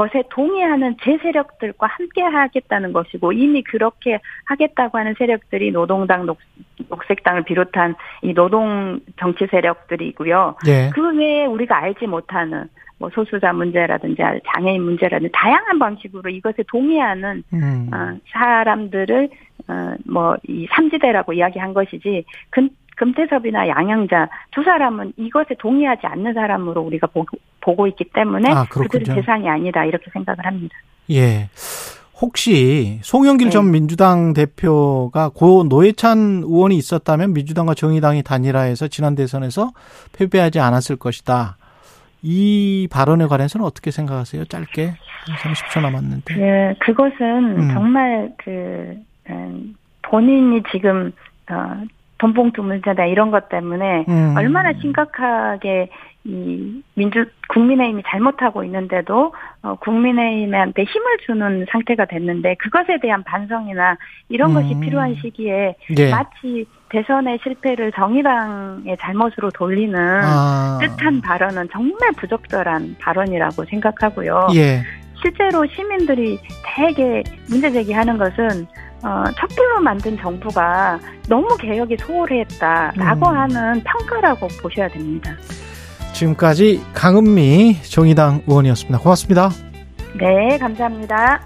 것에 동의하는 제 세력들과 함께 하겠다는 것이고 이미 그렇게 하겠다고 하는 세력들이 노동당 녹, 녹색당을 비롯한 이 노동 정치 세력들이고요. 네. 그 외에 우리가 알지 못하는 뭐 소수자 문제라든지 장애인 문제라든지 다양한 방식으로 이것에 동의하는 음. 어, 사람들을 어, 뭐이 삼지대라고 이야기한 것이지 근 금태섭이나 양양자 두 사람은 이것에 동의하지 않는 사람으로 우리가 보고, 보고 있기 때문에 아, 그들이 대상이 아니다 이렇게 생각을 합니다. 예. 혹시 송영길 네. 전 민주당 대표가 고 노회찬 의원이 있었다면 민주당과 정의당이 단일화해서 지난 대선에서 패배하지 않았을 것이다. 이 발언에 관해서는 어떻게 생각하세요? 짧게 30초 남았는데. 네, 그것은 음. 정말 그 음, 본인이 지금 어, 돈봉투 문제다 이런 것 때문에 음. 얼마나 심각하게 이 민주 국민의힘이 잘못하고 있는데도 어, 국민의힘한테 힘을 주는 상태가 됐는데 그것에 대한 반성이나 이런 음. 것이 필요한 시기에 예. 마치 대선의 실패를 정의당의 잘못으로 돌리는 아. 뜻한 발언은 정말 부적절한 발언이라고 생각하고요. 예. 실제로 시민들이 대개 문제 제기하는 것은 어, 촛불로 만든 정부가 너무 개혁이 소홀했다라고 음. 하는 평가라고 보셔야 됩니다. 지금까지 강은미 정의당 의원이었습니다. 고맙습니다. 네, 감사합니다.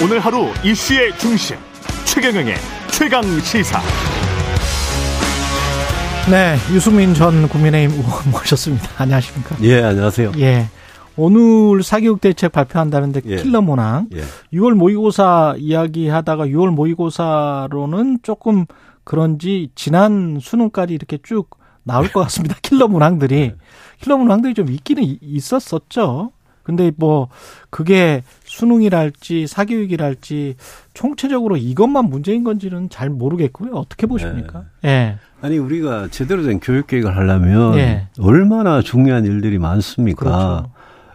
오늘 하루 이슈의 중심 최경영의 최강 시사. 네, 유승민 전 국민의힘 의원 [laughs] 모셨습니다. 안녕하십니까? 예, 안녕하세요. 예. 오늘 사교육 대책 발표한다는데 예. 킬러 모낭. 예. 6월 모의고사 이야기하다가 6월 모의고사로는 조금 그런지 지난 수능까지 이렇게 쭉 나올 것 같습니다. [laughs] 킬러 문항들이. 네. 킬러 문항들이 좀 있기는 있었었죠. 근데 뭐 그게 수능이랄지 사교육이랄지 총체적으로 이것만 문제인 건지는 잘 모르겠고요. 어떻게 보십니까? 예. 네. 네. 아니 우리가 제대로 된 교육 계획을 하려면 네. 얼마나 중요한 일들이 많습니까? 그렇죠.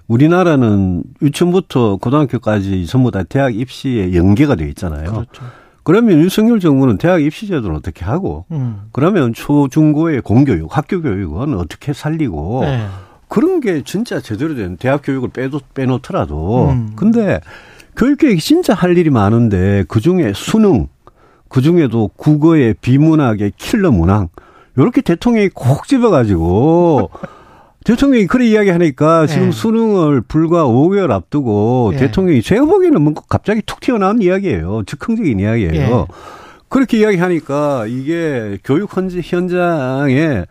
우리나라는 유치원부터 고등학교까지 전부 다 대학 입시에 연계가 되어 있잖아요. 그렇죠. 그러면 윤석열 정부는 대학 입시 제도는 어떻게 하고 음. 그러면 초 중고의 공교육, 학교 교육은 어떻게 살리고 네. 그런 게 진짜 제대로 된 대학 교육을 빼도 빼놓더라도 음. 근데 교육 계획이 진짜 할 일이 많은데 그 중에 수능 그 중에도 국어의 비문학의 킬러 문항 요렇게 대통령이 콕 집어가지고 [laughs] 대통령이 그런 이야기 하니까 지금 네. 수능을 불과 5개월 앞두고 네. 대통령이 제가 보기에는 뭐 갑자기 툭 튀어나온 이야기예요. 즉흥적인 이야기예요. 네. 그렇게 이야기하니까 이게 교육 현장에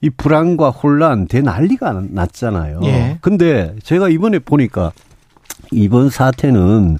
이 불안과 혼란 대난리가 났잖아요. 예. 근데 제가 이번에 보니까 이번 사태는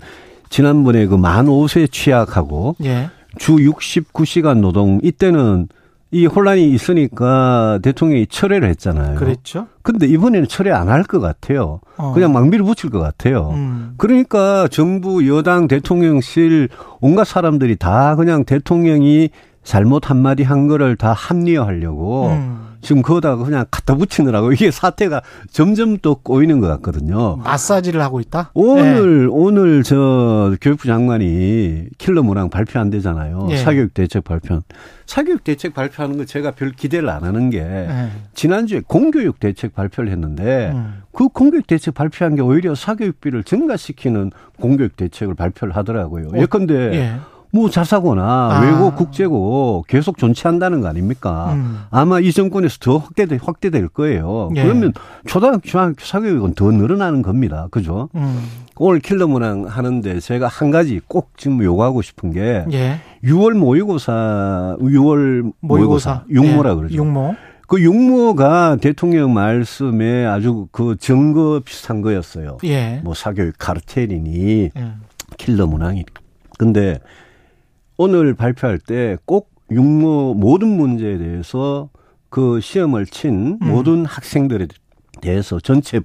지난번에 그 만 5세 취약하고 예. 주 69시간 노동 이때는 이 혼란이 있으니까 대통령이 철회를 했잖아요. 그렇죠. 근데 이번에는 철회 안 할 것 같아요. 어. 그냥 망비를 붙일 것 같아요. 음. 그러니까 정부 여당 대통령실 온갖 사람들이 다 그냥 대통령이 잘못 한마디 한 거를 다 합리화하려고 음. 지금 그거다가 그냥 갖다 붙이느라고 이게 사태가 점점 또 꼬이는 것 같거든요. 마사지를 하고 있다? 오늘, 네. 오늘 저 교육부 장관이 킬러 문항 발표한대잖아요. 네. 사교육 대책 발표. 사교육 대책 발표하는 거 제가 별 기대를 안 하는 게 네. 지난주에 공교육 대책 발표를 했는데 음. 그 공교육 대책 발표한 게 오히려 사교육비를 증가시키는 공교육 대책을 발표를 하더라고요. 어, 예컨대 예. 뭐 자사고나 아. 외고 국제고 계속 존치한다는 거 아닙니까? 음. 아마 이 정권에서 더 확대돼 확대될 거예요. 예. 그러면 초등학교, 중학교 사교육은 더 늘어나는 겁니다. 그죠? 음. 오늘 킬러 문항 하는데 제가 한 가지 꼭 지금 요구하고 싶은 게 예. 6월 모의고사, 6월 모의고사, 모의고사. 육모라 예. 그러죠. 육모. 그 육모가 대통령 말씀에 아주 그 증거 비슷한 거였어요. 예. 뭐 사교육 카르텔이니 예. 킬러 문항이. 근데 오늘 발표할 때 꼭 육모 모든 문제에 대해서 그 시험을 친 음. 모든 학생들에 대해서 전체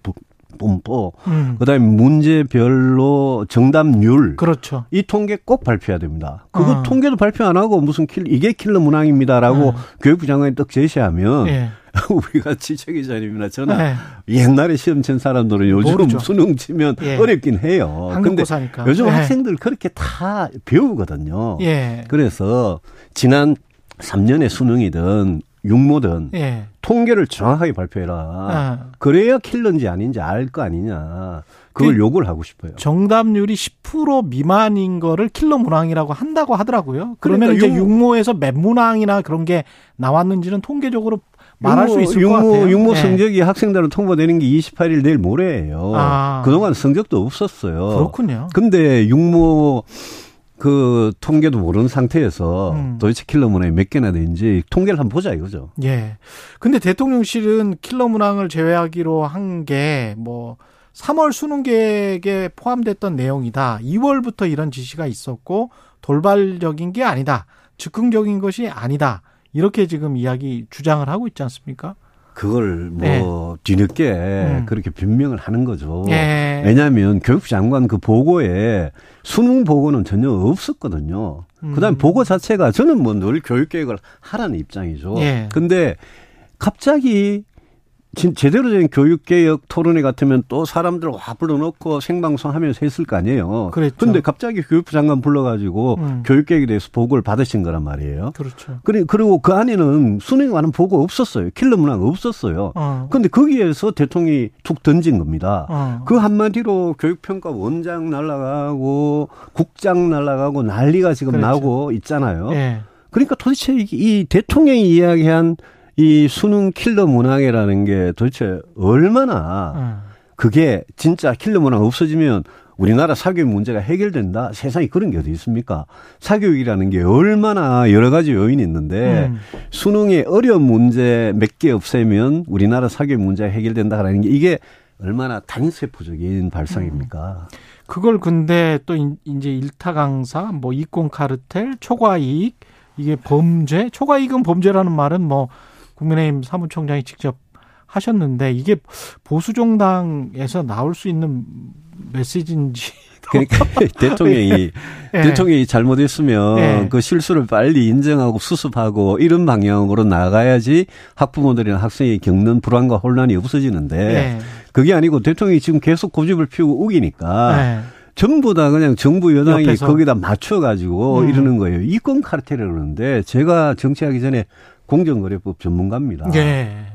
분포, 음. 그다음에 문제별로 정답률, 그렇죠. 이 통계 꼭 발표해야 됩니다. 그거 어. 통계도 발표 안 하고 무슨 킬 이게 킬러 문항입니다라고 어. 교육부 장관이 딱 제시하면 예. [laughs] 우리가 지체 기자님이나 저나 네. 옛날에 시험 친 사람들은 요즘 모르죠. 수능 치면 예. 어렵긴 해요. 근데 요즘 예. 학생들 그렇게 다 배우거든요. 예. 그래서 지난 3년의 수능이든 육모든 예. 통계를 정확하게 발표해라. 아. 그래야 킬러인지 아닌지 알 거 아니냐. 그걸 그 요구를 하고 싶어요. 정답률이 10% 미만인 거를 킬러 문항이라고 한다고 하더라고요. 그러면 그러니까 이제 육모에서 몇 문항이나 그런 게 나왔는지는 통계적으로 말할 육모, 수 있을 육모, 것 같아요. 육모 네. 성적이 네. 학생들은 통보되는 게 28일 내일 모레예요. 아. 그동안 성적도 없었어요. 그렇군요. 근데 육모 그 통계도 모르는 상태에서 음. 도대체 킬러 문항이 몇 개나 되는지 통계를 한번 보자 이거죠. 예. 근데 대통령실은 킬러 문항을 제외하기로 한 게 뭐 3월 수능 계획에 포함됐던 내용이다. 2월부터 이런 지시가 있었고 돌발적인 게 아니다. 즉흥적인 것이 아니다. 이렇게 지금 이야기 주장을 하고 있지 않습니까? 그걸 뭐 네. 뒤늦게 음. 그렇게 변명을 하는 거죠. 네. 왜냐하면 교육부 장관 그 보고에 수능 보고는 전혀 없었거든요. 음. 그다음에 보고 자체가 저는 뭐 늘 교육 계획을 하라는 입장이죠. 네. 근데 갑자기 제대로 된 교육개혁 토론회 같으면 또 사람들 와 불러놓고 생방송 하면서 했을 거 아니에요. 그렇죠. 근데 갑자기 교육부 장관 불러가지고 음. 교육개혁에 대해서 보고를 받으신 거란 말이에요. 그렇죠. 그리고 그 안에는 관한 보고 없었어요. 킬러 문항 없었어요. 어. 근데 거기에서 대통령이 툭 던진 겁니다. 어. 그 한마디로 교육평가 원장 날라가고 국장 날라가고 난리가 지금 그렇죠. 나고 있잖아요. 네. 그러니까 도대체 이 대통령이 이야기한 이 수능 킬러 문항이라는 게 도대체 얼마나 음. 그게 진짜 킬러 문항 없어지면 우리나라 사교육 문제가 해결된다? 세상에 그런 게 어디 있습니까? 사교육이라는 게 얼마나 여러 가지 요인이 있는데 음. 수능의 어려운 문제 몇 개 없애면 우리나라 사교육 문제가 해결된다라는 게 이게 얼마나 단세포적인 발상입니까? 음. 그걸 근데 또 이제 일타 강사, 뭐 이권 카르텔, 초과 이익 이게 범죄, 초과 이익은 범죄라는 말은 뭐 국민의힘 사무총장이 직접 하셨는데 이게 보수 정당에서 나올 수 있는 메시지인지 [laughs] 그러니까 [laughs] 대통령이 네. 대통령이 잘못했으면 네. 그 실수를 빨리 인정하고 수습하고 이런 방향으로 나가야지 학부모들이나 학생이 겪는 불안과 혼란이 없어지는데 네. 그게 아니고 대통령이 지금 계속 고집을 피우고 우기니까 전부 다 그냥 정부 여당이 옆에서. 거기다 맞춰가지고 음. 이러는 거예요. 이권 카르텔을 그러는데 제가 정치하기 전에 공정거래법 전문가입니다. 네.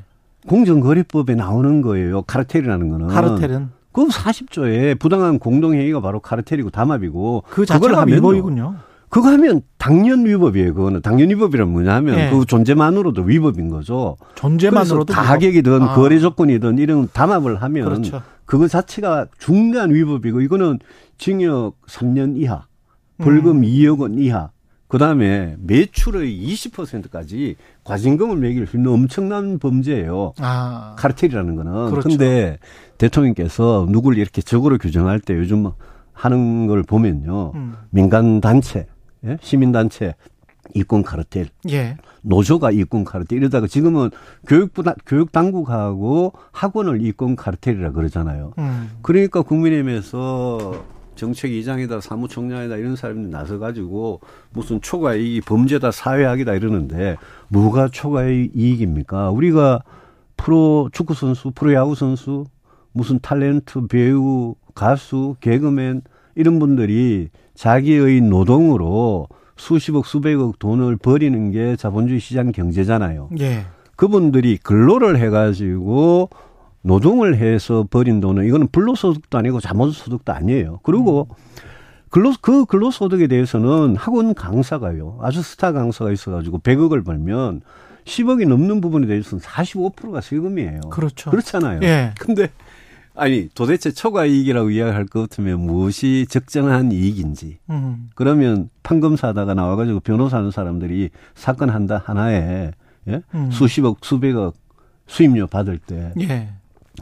공정거래법에 나오는 거예요. 카르텔이라는 거는. 카르텔은? 그 40조에 부당한 공동행위가 바로 카르텔이고 담합이고 그 자체가 위법이군요. 그거 하면 당연 위법이에요. 그거는 당연 위법이란 뭐냐 하면 네. 그 존재만으로도 위법인 거죠. 존재만으로도 가격이든 아. 거래 조건이든 이런 담합을 하면 그렇죠. 그거 자체가 중대한 위법이고 이거는 징역 3년 이하, 벌금 음. 2억 원 이하, 그 다음에 매출의 20%까지 과징금을 매길 수 있는 엄청난 범죄예요. 아. 카르텔이라는 거는. 그렇죠. 근데 대통령께서 누구를 이렇게 적으로 규정할 때 요즘 하는 걸 보면요. 음. 민간 단체, 예? 시민 단체 이권 카르텔, 예. 노조가 이권 카르텔 이러다가 지금은 교육부 교육 당국하고 학원을 이권 카르텔이라 그러잖아요. 음. 그러니까 국민의힘에서 정책 이장이다 사무총장이다 이런 사람들이 나서 가지고 무슨 초과 이익이 범죄다 사회학이다 이러는데 뭐가 초과 이익입니까? 우리가 프로 축구 선수, 프로 야구 선수, 무슨 탤런트 배우, 가수, 개그맨 이런 분들이 자기의 노동으로 수십억, 수백억 돈을 버리는 게 자본주의 시장 경제잖아요. 예. 그분들이 근로를 해가지고 노동을 해서 벌인 돈은 이거는 불로소득도 아니고 자본소득도 아니에요. 그리고 근로 그 근로소득에 대해서는 학원 강사가요. 아주 스타 강사가 있어가지고 100억을 벌면 10억이 넘는 부분에 대해서는 45%가 세금이에요. 그렇죠. 그렇잖아요. 예. 근데 아니 도대체 초과 이익이라고 이야기할 것 같으면 무엇이 적정한 이익인지. 음. 그러면 판검사다가 나와가지고 변호사하는 사람들이 사건 한다 하나에 예? 음. 수십억 수백억 수임료 받을 때 예.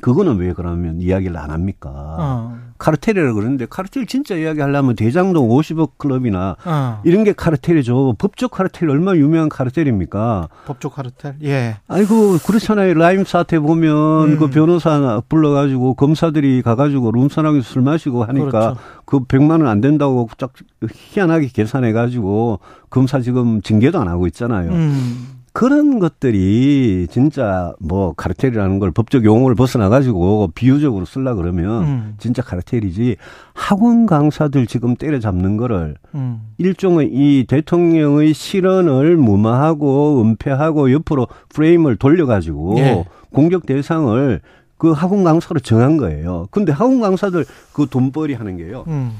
그거는 왜 그러면 이야기를 안 합니까? 어. 카르텔이라고 그러는데 카르텔 진짜 이야기하려면 대장동 50억 클럽이나 어. 이런 게 카르텔이죠. 법적 카르텔 얼마나 유명한 카르텔입니까? 법적 카르텔? 예. 아이고 그렇잖아요. 라임 사태 보면 음. 그 변호사 불러가지고 검사들이 가가지고 룸사랑에서 술 마시고 하니까 그렇죠. 그 100만 원 안 된다고 쫙 희한하게 계산해가지고 검사 지금 징계도 안 하고 있잖아요. 음. 그런 것들이 진짜 뭐 카르텔이라는 걸 법적 용어를 벗어나 가지고 비유적으로 쓸라 그러면 음. 진짜 카르텔이지 학원 강사들 지금 때려잡는 거를 음. 일종의 이 대통령의 실언을 무마하고 은폐하고 옆으로 프레임을 돌려 가지고 예. 공격 대상을 그 학원 강사로 정한 거예요. 근데 학원 강사들 그 돈벌이 하는 게요. 음.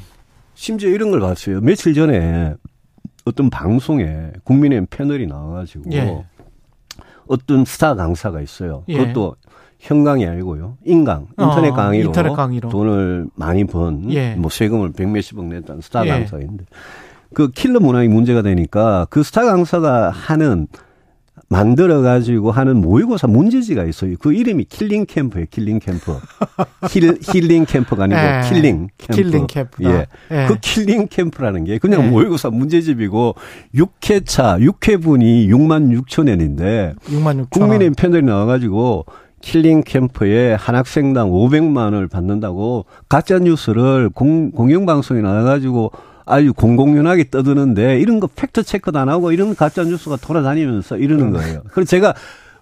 심지어 이런 걸 봤어요. 며칠 전에 어떤 방송에 국민의힘 패널이 나와가지고 예. 어떤 스타 강사가 있어요. 예. 그것도 현강이 아니고요. 인강, 어, 인터넷, 어, 강의로 인터넷 강의로 돈을 많이 번, 예. 뭐 세금을 백 몇십억 냈던 스타 예. 강사인데 그 킬러 문항이 문제가 되니까 그 스타 강사가 하는 만들어 가지고 하는 모의고사 문제지가 있어요. 그 이름이 킬링 캠프예요. 킬링 캠프. 힐 힐링 캠프가 아니고 에, 예. 킬링 캠프. 킬링 캠프. 예. 에. 예. 그 킬링 캠프라는 게 그냥 에. 예. 모의고사 문제집이고 6회차 6회분이 6만 6천 원인데 6만 6천 국민의힘 패널들이 나와 가지고 킬링 캠프에 한 학생당 500만 원을 받는다고 가짜 뉴스를 공, 공영방송에 나와 가지고 아주 공공연하게 떠드는데 이런 거 fact check도 안 하고 이런 가짜 뉴스가 돌아다니면서 이러는 거예요. 그래서 제가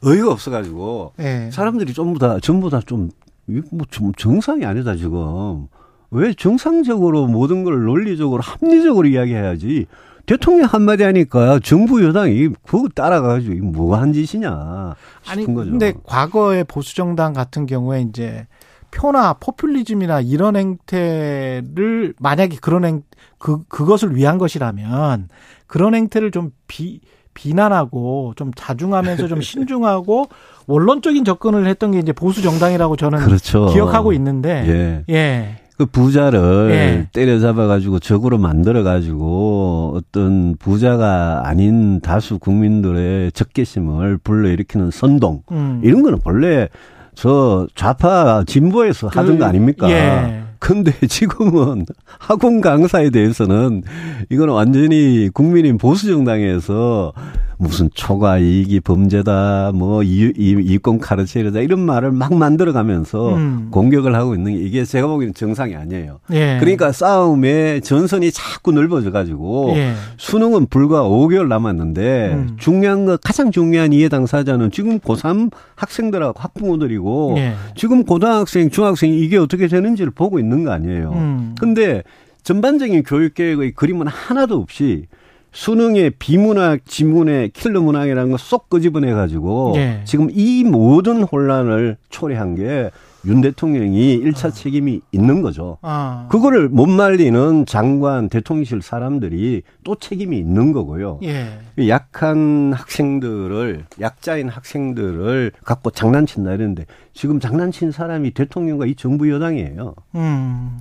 어이가 없어가지고 네. 사람들이 전부 다 전부 다좀 뭐좀 정상이 아니다 지금 왜 정상적으로 모든 걸 논리적으로 합리적으로 이야기해야지 대통령 한마디 하니까 정부 여당이 그거 따라가가지고 뭐가 한 짓이냐 싶은 아니, 거죠. 근데 과거의 보수 정당 같은 경우에 이제 표나 포퓰리즘이나 이런 행태를 만약에 그런 행, 그, 그것을 위한 것이라면 그런 행태를 좀 비, 비난하고 좀 자중하면서 좀 [laughs] 신중하고 원론적인 접근을 했던 게 이제 보수 정당이라고 저는 그렇죠. 기억하고 있는데 예. 예. 그 부자를 예. 때려잡아가지고 적으로 만들어가지고 어떤 부자가 아닌 다수 국민들의 적개심을 불러일으키는 선동 음. 이런 거는 원래 저 좌파 진보에서 그, 하던 거 아닙니까? 예. 근데 [laughs] 지금은 학원 강사에 대해서는 이거는 완전히 국민인 보수 정당에서 무슨 초과 이익이 범죄다, 뭐 이, 이, 이권 카르텔이다 이런 말을 막 만들어가면서 음. 공격을 하고 있는 게 이게 제가 보기에는 정상이 아니에요. 예. 그러니까 싸움의 전선이 자꾸 넓어져 가지고 예. 수능은 불과 5개월 남았는데 음. 중요한 거 가장 중요한 이해 당사자는 지금 고3 학생들하고 학부모들이고 예. 지금 고등학생, 중학생 이게 어떻게 되는지를 보고 있는 거 아니에요. 음. 근데 전반적인 교육 계획의 그림은 하나도 없이 수능의 비문학, 지문의 킬러 문항이라는 거 쏙 끄집어내 가지고 예. 지금 이 모든 혼란을 초래한 게 윤 대통령이 1차 아. 책임이 있는 거죠. 아. 그거를 못 말리는 장관, 대통령실 사람들이 또 책임이 있는 거고요. 예. 약한 학생들을, 약자인 학생들을 갖고 장난친다 이랬는데 지금 장난친 사람이 대통령과 이 정부 여당이에요. 음.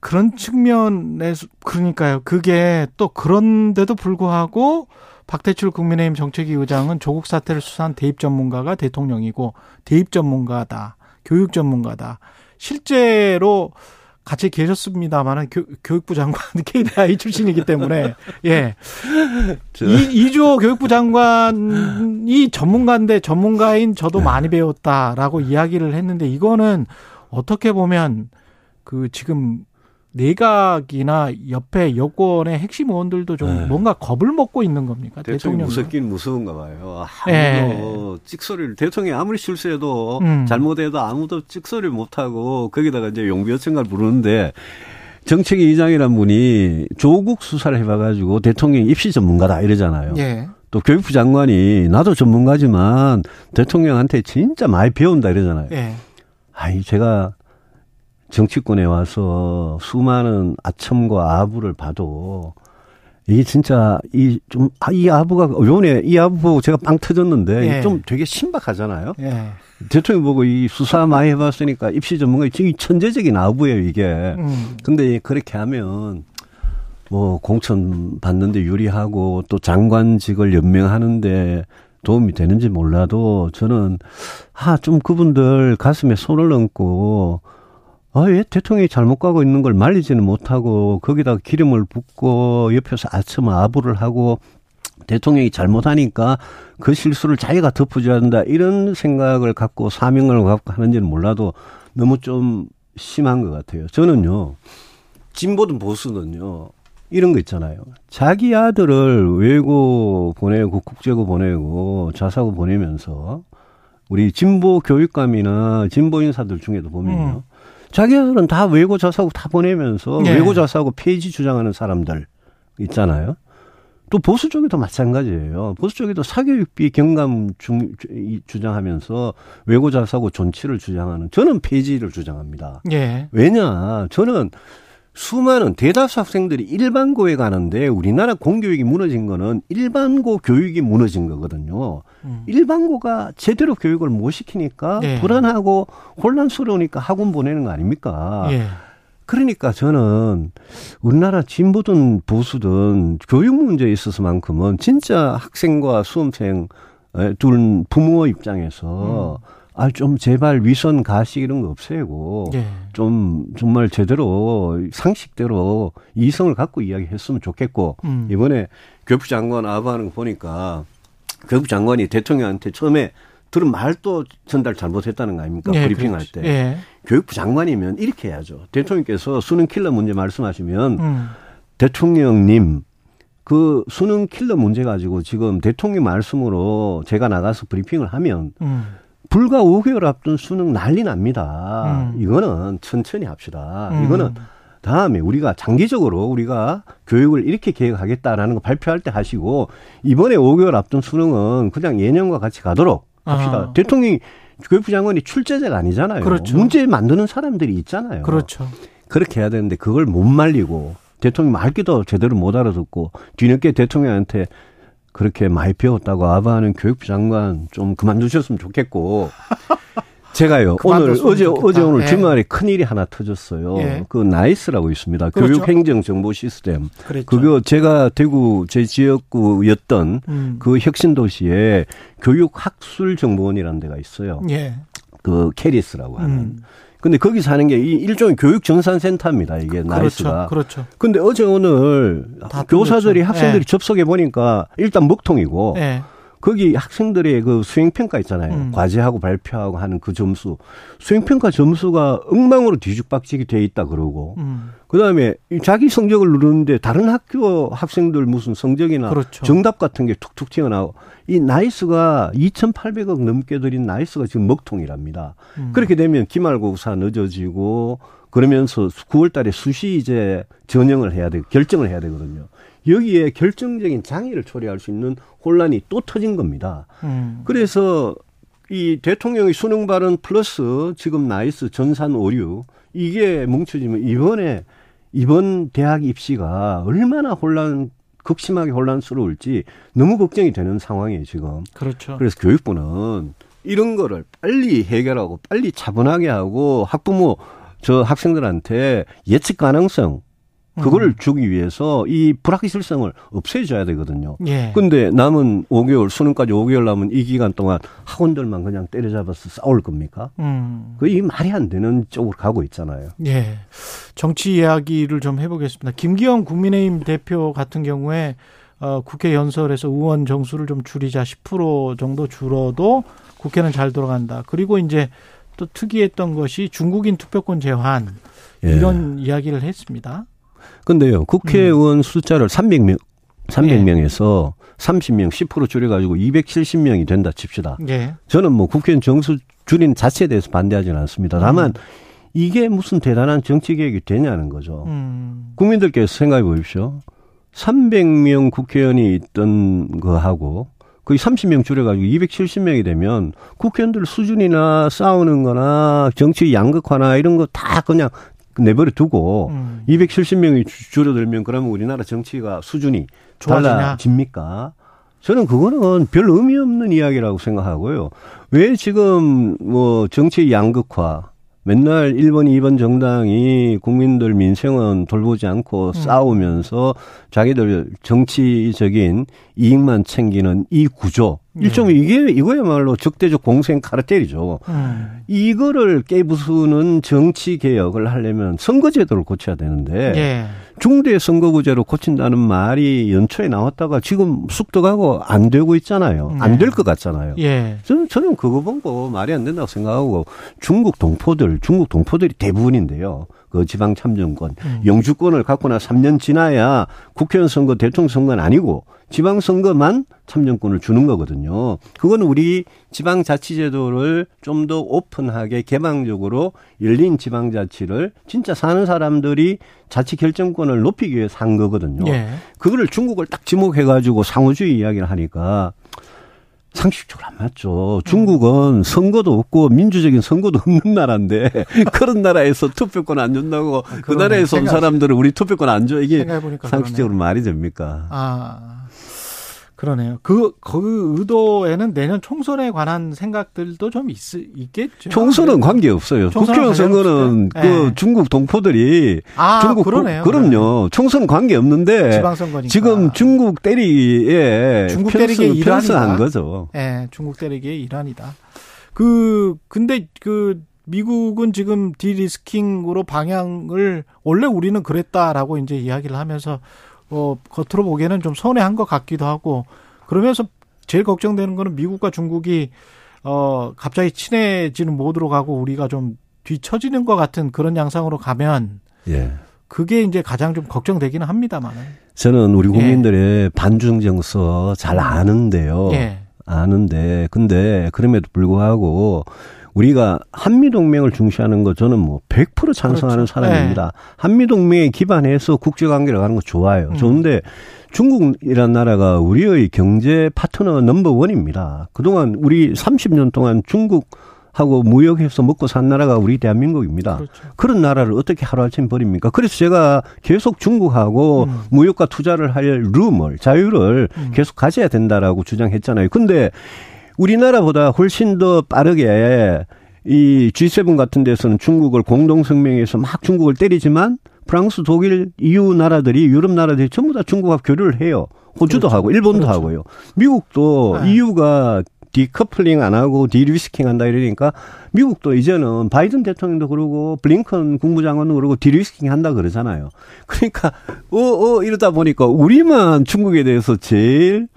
그런 측면에서, 그러니까요. 그게 또 그런데도 불구하고 박대출 국민의힘 정책위 의장은 조국 사태를 수사한 대입 전문가가 대통령이고 대입 전문가다. 교육 전문가다. 실제로 같이 계셨습니다만은 교육부 장관 [laughs] KDI 출신이기 때문에 예. 이, 이주호 교육부 장관이 전문가인데 전문가인 저도 많이 배웠다라고 이야기를 했는데 이거는 어떻게 보면 그 지금 내각이나 옆에 여권의 핵심 의원들도 좀 네. 뭔가 겁을 먹고 있는 겁니까? 대통령 무섭긴 무서운가 봐요. 아무도 네. 찍소리를 대통령이 아무리 실수해도 음. 잘못해도 아무도 찍소리를 못 하고 거기다가 이제 용비어천가를 부르는데 정책위 의장이란 분이 조국 수사를 해봐가지고 대통령 입시 전문가다 이러잖아요. 예. 또 교육부 장관이 나도 전문가지만 대통령한테 진짜 많이 배운다 이러잖아요. 예. 아니 제가 정치권에 와서 수많은 아첨과 아부를 봐도 이게 진짜 이 좀이 아, 아부가 요번에 이 아부 보고 제가 빵 터졌는데 예. 좀 되게 신박하잖아요. 예. 대통령 보고 이 수사 많이 해봤으니까 입시 전문가 지금 천재적인 아부예요 이게. 음. 근데 그렇게 하면 뭐 공천 받는데 유리하고 또 장관직을 연명하는데 도움이 되는지 몰라도 저는 아 좀 그분들 가슴에 손을 얹고 아, 왜 대통령이 잘못 가고 있는 걸 말리지는 못하고 거기다가 기름을 붓고 옆에서 아첨 아부를 하고 대통령이 잘못하니까 그 실수를 자기가 덮어줘야 된다 이런 생각을 갖고 사명을 갖고 하는지는 몰라도 너무 좀 심한 것 같아요. 저는요 진보든 보수든요 이런 거 있잖아요. 자기 아들을 외고 보내고 국제고 보내고 자사고 보내면서 우리 진보 교육감이나 진보 인사들 중에도 보면요. 음. 자기들은 다 외고 자사고 다 보내면서 네. 외고 자사고 폐지 주장하는 사람들 있잖아요. 또 보수 쪽에도 마찬가지예요. 보수 쪽에도 사교육비 경감 중, 주장하면서 외고 자사고 존치를 주장하는 저는 폐지를 주장합니다. 예. 왜냐 저는 수많은 대다수 학생들이 일반고에 가는데 우리나라 공교육이 무너진 거는 일반고 교육이 무너진 거거든요. 음. 일반고가 제대로 교육을 못 시키니까 네. 불안하고 혼란스러우니까 학원 보내는 거 아닙니까? 예. 그러니까 저는 우리나라 진보든 보수든 교육 문제에 있어서만큼은 진짜 학생과 수험생 둘 부모 입장에서 음. 아, 좀 제발 위선 가식 이런 거 없애고 예. 좀 정말 제대로 상식대로 이성을 갖고 이야기했으면 좋겠고 음. 이번에 교육부 장관 아부하는 거 보니까 교육부 장관이 대통령한테 처음에 들은 말도 전달 잘못했다는 거 아닙니까? 예, 브리핑할 때. 예. 교육부 장관이면 이렇게 해야죠. 대통령께서 수능 킬러 문제 말씀하시면 음. 대통령님 그 수능 킬러 문제 가지고 지금 대통령 말씀으로 제가 나가서 브리핑을 하면 음. 불과 5개월 앞둔 수능 난리 납니다. 음. 이거는 천천히 합시다. 음. 이거는 다음에 우리가 장기적으로 우리가 교육을 이렇게 계획하겠다라는 거 발표할 때 하시고 이번에 5개월 앞둔 수능은 그냥 예년과 같이 가도록 합시다. 아. 대통령이 교육부 장관이 출제자가 아니잖아요. 그렇죠. 문제 만드는 사람들이 있잖아요. 그렇죠. 그렇게 해야 되는데 그걸 못 말리고 대통령 말기도 제대로 못 알아듣고 뒤늦게 대통령한테 그렇게 많이 배웠다고 아부하는 교육부 장관 좀 그만두셨으면 좋겠고 제가요 [laughs] 오늘 어제 좋겠다. 어제 오늘 예. 주말에 큰 일이 하나 터졌어요. 예. 그 나이스라고 있습니다. 그렇죠. 교육 행정 정보 시스템. 그렇죠. 그거 제가 대구 제 지역구였던 음. 그 혁신 도시에 교육 학술 정보원이라는 데가 있어요. 예. 그 케리스라고 하는. 음. 근데 거기 하는 게 일종의 교육 전산센터입니다. 이게 그렇죠, 나이스가. 그렇죠. 근데 어제 오늘 교사들이 학생들이 네. 접속해 보니까 일단 먹통이고 네. 거기 학생들의 그 수행 평가 있잖아요. 음. 과제하고 발표하고 하는 그 점수. 수행 평가 점수가 엉망으로 뒤죽박죽이 돼 있다 그러고. 음. 그 다음에 자기 성적을 누르는데 다른 학교 학생들 무슨 성적이나 그렇죠. 정답 같은 게 툭툭 튀어나오고. 이 나이스가 2,800억 넘게 들인 나이스가 지금 먹통이랍니다. 음. 그렇게 되면 기말고사 늦어지고 그러면서 9월 달에 수시 이제 전형을 해야 돼 결정을 해야 되거든요. 여기에 결정적인 장애를 초래할 수 있는 혼란이 또 터진 겁니다. 음. 그래서 이 대통령의 수능 발언 플러스 지금 나이스 전산 오류 이게 뭉쳐지면 이번에 이번 대학 입시가 얼마나 혼란 극심하게 혼란스러울지 너무 걱정이 되는 상황이에요 지금. 그렇죠. 그래서 교육부는 이런 거를 빨리 해결하고 빨리 차분하게 하고 학부모 저 학생들한테 예측 가능성 그거를 음. 주기 위해서 이 불확실성을 없애줘야 되거든요. 예. 근데 남은 5개월, 수능까지 5개월 남은 이 기간 동안 학원들만 그냥 때려잡아서 싸울 겁니까? 음. 그이 말이 안 되는 쪽으로 가고 있잖아요. 예. 정치 이야기를 좀 해보겠습니다. 김기현 국민의힘 대표 같은 경우에 어, 국회 연설에서 의원 정수를 좀 줄이자 10% 정도 줄어도 국회는 잘 돌아간다. 그리고 이제 또 특이했던 것이 중국인 투표권 제한 예. 이런 이야기를 했습니다. 근데요, 국회의원 음. 숫자를 300명, 300명에서 예. 30명, 10% 줄여가지고 270명이 된다 칩시다. 예. 저는 뭐 국회의원 정수 줄인 자체에 대해서 반대하지는 않습니다. 다만, 음. 이게 무슨 대단한 정치 계획이 되냐는 거죠. 음. 국민들께서 생각해 보십시오. 300명 국회의원이 있던 거하고 거의 30명 줄여가지고 270명이 되면 국회의원들 수준이나 싸우는 거나 정치 양극화나 이런 거 다 그냥 내버려 두고 음. 270명이 줄어들면 그러면 우리나라 정치가 수준이 좋아지냐? 달라집니까? 저는 그거는 별 의미 없는 이야기라고 생각하고요. 왜 지금 뭐 정치 양극화 맨날 1번, 2번 정당이 국민들 민생은 돌보지 않고 음. 싸우면서 자기들 정치적인 이익만 챙기는 이 구조. 예. 일종의 이게 이거야말로 적대적 공생 카르텔이죠. 음. 이거를 깨부수는 정치 개혁을 하려면 선거제도를 고쳐야 되는데 예. 중대 선거구제로 고친다는 말이 연초에 나왔다가 지금 쑥덕하고 안 되고 있잖아요. 네. 안될 것 같잖아요. 예. 저는 저는 그거 보고 말이 안 된다고 생각하고 중국 동포들 중국 동포들이 대부분인데요. 그 지방 참정권, 음. 영주권을 갖고 나 3년 지나야 국회의원 선거, 대통령 선거는 아니고 지방 선거만 참정권을 주는 거거든요. 그거는 우리 지방자치제도를 좀 더 오픈하게 개방적으로 열린 지방자치를 진짜 사는 사람들이 자치 결정권을 높이기 위해서 한 거거든요. 예. 그거를 중국을 딱 지목해가지고 상호주의 이야기를 하니까 상식적으로 안 맞죠. 중국은 선거도 없고 민주적인 선거도 없는 나라인데 [laughs] 그런 나라에서 투표권 안 준다고 아, 그 나라에서 온 사람들은 우리 투표권 안 줘. 이게 상식적으로 그러네. 말이 됩니까? 아. 그러네요. 그, 그 의도에는 내년 총선에 관한 생각들도 좀 있, 있겠죠. 총선은 관계 없어요. 국회의원 선거는 그 네. 중국 동포들이 아, 중국 그러네요. 그, 럼요 총선 관계 없는데 지방선거니까. 지금 중국 때리기에 중국 때리기의 일환한 거죠. 예, 네, 중국 때리기의 일환이다. 그 근데 그 미국은 지금 디리스킹으로 방향을 원래 우리는 그랬다라고 이제 이야기를 하면서 어, 겉으로 보기에는 좀 손해한 것 같기도 하고 그러면서 제일 걱정되는 거는 미국과 중국이 어, 갑자기 친해지는 모드로 가고 우리가 좀 뒤처지는 것 같은 그런 양상으로 가면 예. 그게 이제 가장 좀 걱정되기는 합니다만. 저는 우리 국민들의 예. 반중 정서 잘 아는데요. 예. 아는데 근데 그럼에도 불구하고 우리가 한미 동맹을 중시하는 거 저는 뭐 100% 찬성하는 그렇죠. 사람입니다. 네. 한미 동맹에 기반해서 국제 관계를 가는 거 좋아요. 음. 좋은데 중국이란 나라가 우리의 경제 파트너 넘버 원입니다. 그동안 우리 30년 동안 중국 하고 무역해서 먹고 산 나라가 우리 대한민국입니다. 그렇죠. 그런 나라를 어떻게 하루아침 버립니까? 그래서 제가 계속 중국하고 음. 무역과 투자를 할 룸을, 자유를 음. 계속 가져야 된다라고 주장했잖아요. 근데 우리나라보다 훨씬 더 빠르게 이 G7 같은 데서는 중국을 공동성명에서 막 중국을 때리지만 프랑스, 독일, EU 나라들이 유럽 나라들이 전부 다 중국과 교류를 해요. 호주도 그렇죠. 하고 일본도 그렇죠. 하고요. 미국도 네. EU가 decoupling 안 하고 de-risking 한다 이러니까 미국도 이제는 바이든 대통령도 그러고 블링컨 국무장관도 그러고 de-risking 한다 그러잖아요. 그러니까 어어 어, 이러다 보니까 우리만 중국에 대해서 제일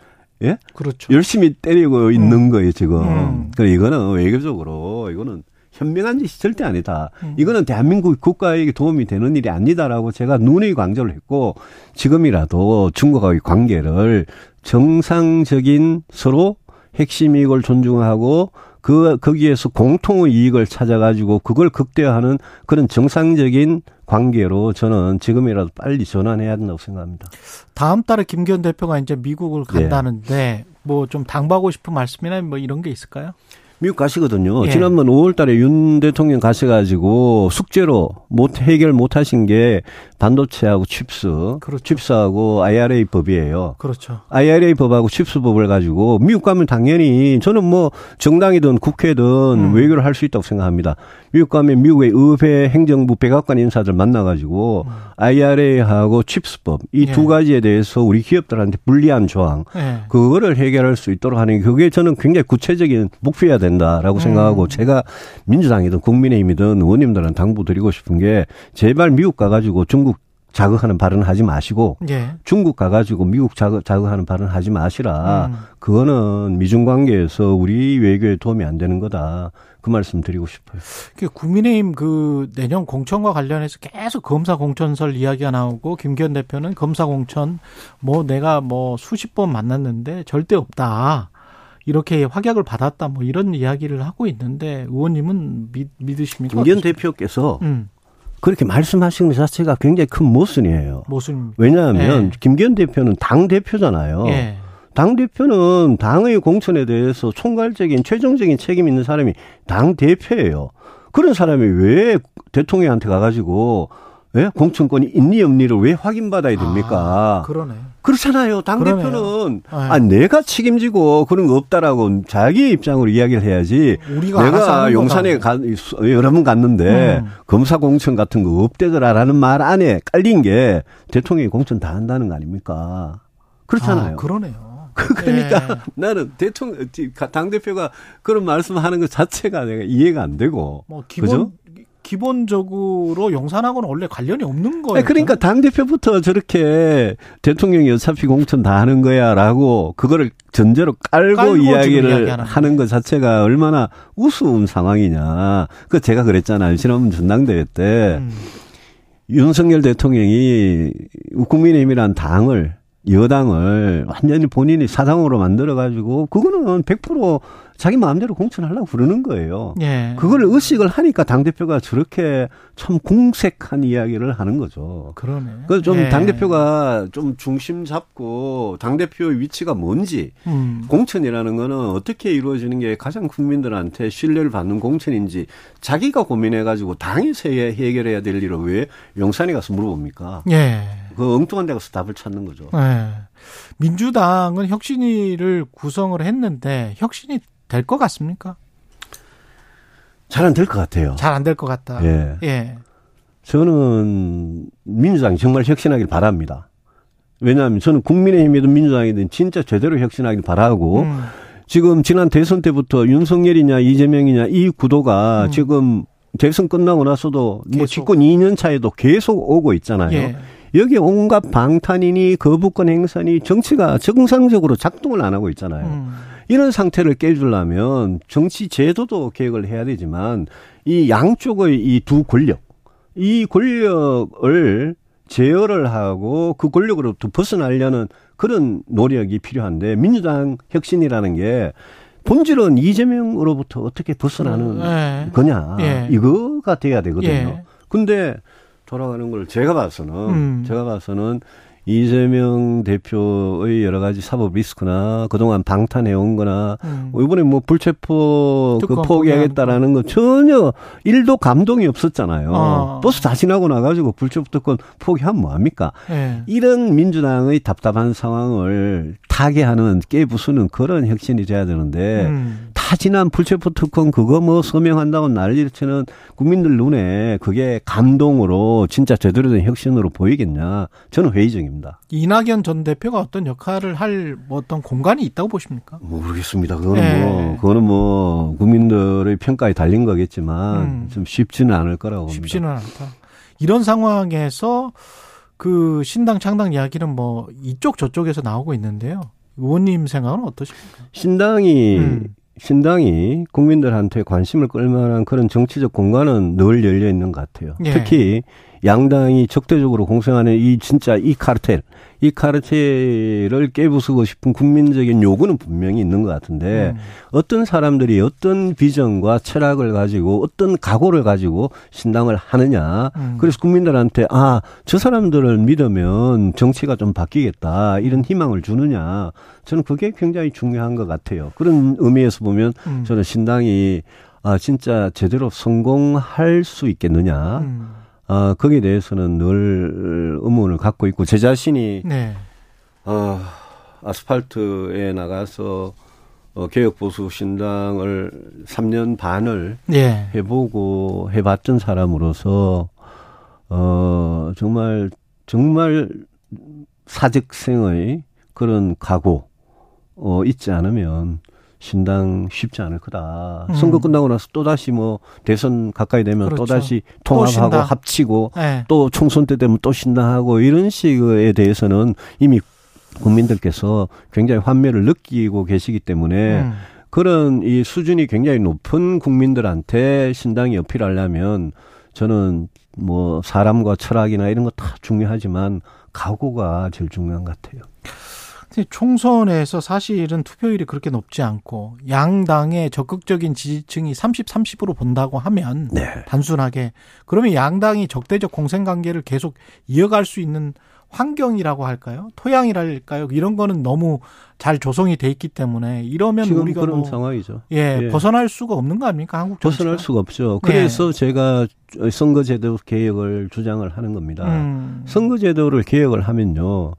예? 그렇죠. 열심히 때리고 있는 음. 거예요, 지금. 음. 그래 이거는 외교적으로 이거는 현명한 짓이 절대 아니다. 음. 이거는 대한민국 국가에게 도움이 되는 일이 아니다라고 제가 눈의 강조를 했고 지금이라도 중국과의 관계를 정상적인 서로 핵심 이익을 존중하고 그 거기에서 공통의 이익을 찾아가지고 그걸 극대화하는 그런 정상적인 관계로 저는 지금이라도 빨리 전환해야 된다고 생각합니다. 다음 달에 김기현 대표가 이제 미국을 간다는데 네. 뭐좀 당부하고 싶은 말씀이나 뭐 이런 게 있을까요? 미국 가시거든요. 예. 지난번 5월 달에 윤 대통령 가셔가지고 숙제로 못, 해결 못 하신 게 반도체하고 CHIPS. 그렇죠. CHIPS하고 IRA 법이에요. 그렇죠. IRA 법하고 CHIPS 법을 가지고 미국 가면 당연히 저는 뭐 정당이든 국회든 음. 외교를 할 수 있다고 생각합니다. 미국 가면 미국의 의회 행정부 백악관 인사들 만나가지고 음. IRA하고 CHIPS법 이두 예. 가지에 대해서 우리 기업들한테 불리한 조항 예. 그거를 해결할 수 있도록 하는 게 그게 저는 굉장히 구체적인 목표여야 된다라고 음. 생각하고 제가 민주당이든 국민의힘이든 의원님들은 당부드리고 싶은 게 제발 미국 가가지고 중국 자극하는 발언 하지 마시고 예. 중국 가가지고 미국 자극, 자극하는 발언 하지 마시라. 음. 그거는 미중 관계에서 우리 외교에 도움이 안 되는 거다. 그 말씀 드리고 싶어요. 그 국민의힘 그 내년 공천과 관련해서 계속 검사 공천설 이야기가 나오고 김기현 대표는 검사 공천 뭐 내가 뭐 수십 번 만났는데 절대 없다. 이렇게 확약을 받았다 뭐 이런 이야기를 하고 있는데 의원님은 믿, 믿으십니까? 김기현 대표께서 음. 그렇게 말씀하시는 것 자체가 굉장히 큰 모순이에요. 모순. 왜냐하면 예. 김기현 대표는 당 대표잖아요. 예. 당 대표는 당의 공천에 대해서 총괄적인 최종적인 책임 있는 사람이 당 대표예요. 그런 사람이 왜 대통령한테 가가지고 예? 공천권이 있니 없니를 왜 확인받아야 됩니까? 아, 그러네. 그렇잖아요. 당 대표는 네. 아 내가 책임지고 그런 거 없다라고 자기 입장으로 이야기를 해야지. 우리가 내가 용산에 가, 여러 번 갔는데 음. 검사 공천 같은 거 없대더라라는 말 안에 깔린 게 대통령이 공천 다 한다는 거 아닙니까? 그렇잖아요. 아, 그러네요. 그러니까 네. [laughs] 나는 대통령 당 대표가 그런 말씀하는 것 자체가 내가 이해가 안 되고. 뭐 기본 그죠? 기본적으로 용산하고는 원래 관련이 없는 거예요. 그러니까 당 대표부터 저렇게 대통령이 어차피 공천 다 하는 거야라고 그거를 전제로 깔고, 깔고 이야기를 하는 것 자체가 얼마나 우스운 상황이냐. 그 제가 그랬잖아요. 지난번 전당대회 때 음. 윤석열 대통령이 국민의힘이란 당을 여당을 완전히 본인이 사당으로 만들어 가지고 그거는 100% 자기 마음대로 공천하려고 그러는 거예요. 예. 그걸 의식을 하니까 당 대표가 저렇게 참 공색한 이야기를 하는 거죠. 그러네. 그좀 예. 당 대표가 좀 중심 잡고 당 대표의 위치가 뭔지 음. 공천이라는 거는 어떻게 이루어지는 게 가장 국민들한테 신뢰를 받는 공천인지 자기가 고민해 가지고 당에서 해결해야 될 일을 왜 용산에 가서 물어봅니까? 예. 그 엉뚱한 데 가서 답을 찾는 거죠. 예. 민주당은 혁신위를 구성을 했는데 혁신이 될 것 같습니까? 잘 안 될 것 같아요. 잘 안 될 것 같다. 예. 예. 저는 민주당이 정말 혁신하길 바랍니다. 왜냐하면 저는 국민의힘이든 민주당이든 진짜 제대로 혁신하길 바라고 음. 지금 지난 대선 때부터 윤석열이냐 이재명이냐 이 구도가 음. 지금 대선 끝나고 나서도 뭐 집권 2년 차에도 계속 오고 있잖아요. 예. 여기 온갖 방탄이니 거부권 행사니 정치가 정상적으로 작동을 안 하고 있잖아요. 음. 이런 상태를 깨주려면 정치 제도도 개혁을 해야 되지만 이 양쪽의 이 두 권력, 이 권력을 제어를 하고 그 권력으로부터 벗어나려는 그런 노력이 필요한데 민주당 혁신이라는 게 본질은 이재명으로부터 어떻게 벗어나는 네. 거냐 예. 이거가 돼야 되거든요. 예. 근데 돌아가는 걸 제가 봐서는 음. 제가 봐서는 이재명 대표의 여러 가지 사법 리스크나 그동안 방탄해온 거나 음. 이번에 뭐 불체포 그 포기하겠다라는 거 전혀 일도 감동이 없었잖아요. 어. 버스 다 지나고 나가지고 불체포 특권 포기하면 뭐합니까? 네. 이런 민주당의 답답한 상황을 타개하는 깨부수는 그런 혁신이 돼야 되는데 음. 다 지난 불체포 특권 그거 뭐 서명한다고 난리를 치는 국민들 눈에 그게 감동으로 진짜 제대로 된 혁신으로 보이겠냐? 저는 회의적입니다. 이낙연 전 대표가 어떤 역할을 할 뭐 어떤 공간이 있다고 보십니까? 모르겠습니다. 그거는 네. 뭐 그거는 뭐 국민들의 평가에 달린 거겠지만 음. 좀 쉽지는 않을 거라고 봅니다. 쉽지는 않다. 이런 상황에서 그 신당 창당 이야기는 뭐 이쪽 저쪽에서 나오고 있는데요. 의원님 생각은 어떠십니까? 신당이 음. 신당이 국민들한테 관심을 끌만한 그런 정치적 공간은 늘 열려 있는 것 같아요. 예. 특히 양당이 적대적으로 공생하는 이 진짜 이 카르텔, 이 카르텔을 깨부수고 싶은 국민적인 요구는 분명히 있는 것 같은데 음. 어떤 사람들이 어떤 비전과 철학을 가지고 어떤 각오를 가지고 신당을 하느냐. 음. 그래서 국민들한테 아, 저 사람들을 믿으면 정치가 좀 바뀌겠다. 이런 희망을 주느냐. 저는 그게 굉장히 중요한 것 같아요. 그런 의미에서 보면 음. 저는 신당이 아, 진짜 제대로 성공할 수 있겠느냐. 음. 어, 거기에 대해서는 늘 의문을 갖고 있고 제 자신이 네. 어, 아스팔트에 나가서 어, 개혁보수 신당을 3년 반을 예. 해보고 해봤던 사람으로서 어, 정말 정말 사직생의 그런 각오 어, 있지 않으면 신당 쉽지 않을 거다. 음. 선거 끝나고 나서 또 다시 뭐 대선 가까이 되면 그렇죠. 또 다시 통합하고 또 합치고 네. 또 총선 때 되면 또 신당하고 이런 식에 대해서는 이미 국민들께서 굉장히 환멸을 느끼고 계시기 때문에 음. 그런 이 수준이 굉장히 높은 국민들한테 신당이 어필하려면 저는 뭐 사람과 철학이나 이런 거 다 중요하지만 각오가 제일 중요한 것 같아요. 총선에서 사실은 투표율이 그렇게 높지 않고 양당의 적극적인 지지층이 30, 30으로 본다고 하면 네. 단순하게 그러면 양당이 적대적 공생 관계를 계속 이어갈 수 있는 환경이라고 할까요? 토양이랄까요? 이런 거는 너무 잘 조성이 돼 있기 때문에 이러면 지금 우리가 그런 뭐 상황이죠. 예, 예, 벗어날 수가 없는 거 아닙니까? 한국 정치가? 벗어날 수가 없죠. 그래서 네. 제가 선거제도 개혁을 주장을 하는 겁니다. 음. 선거제도를 개혁을 하면요.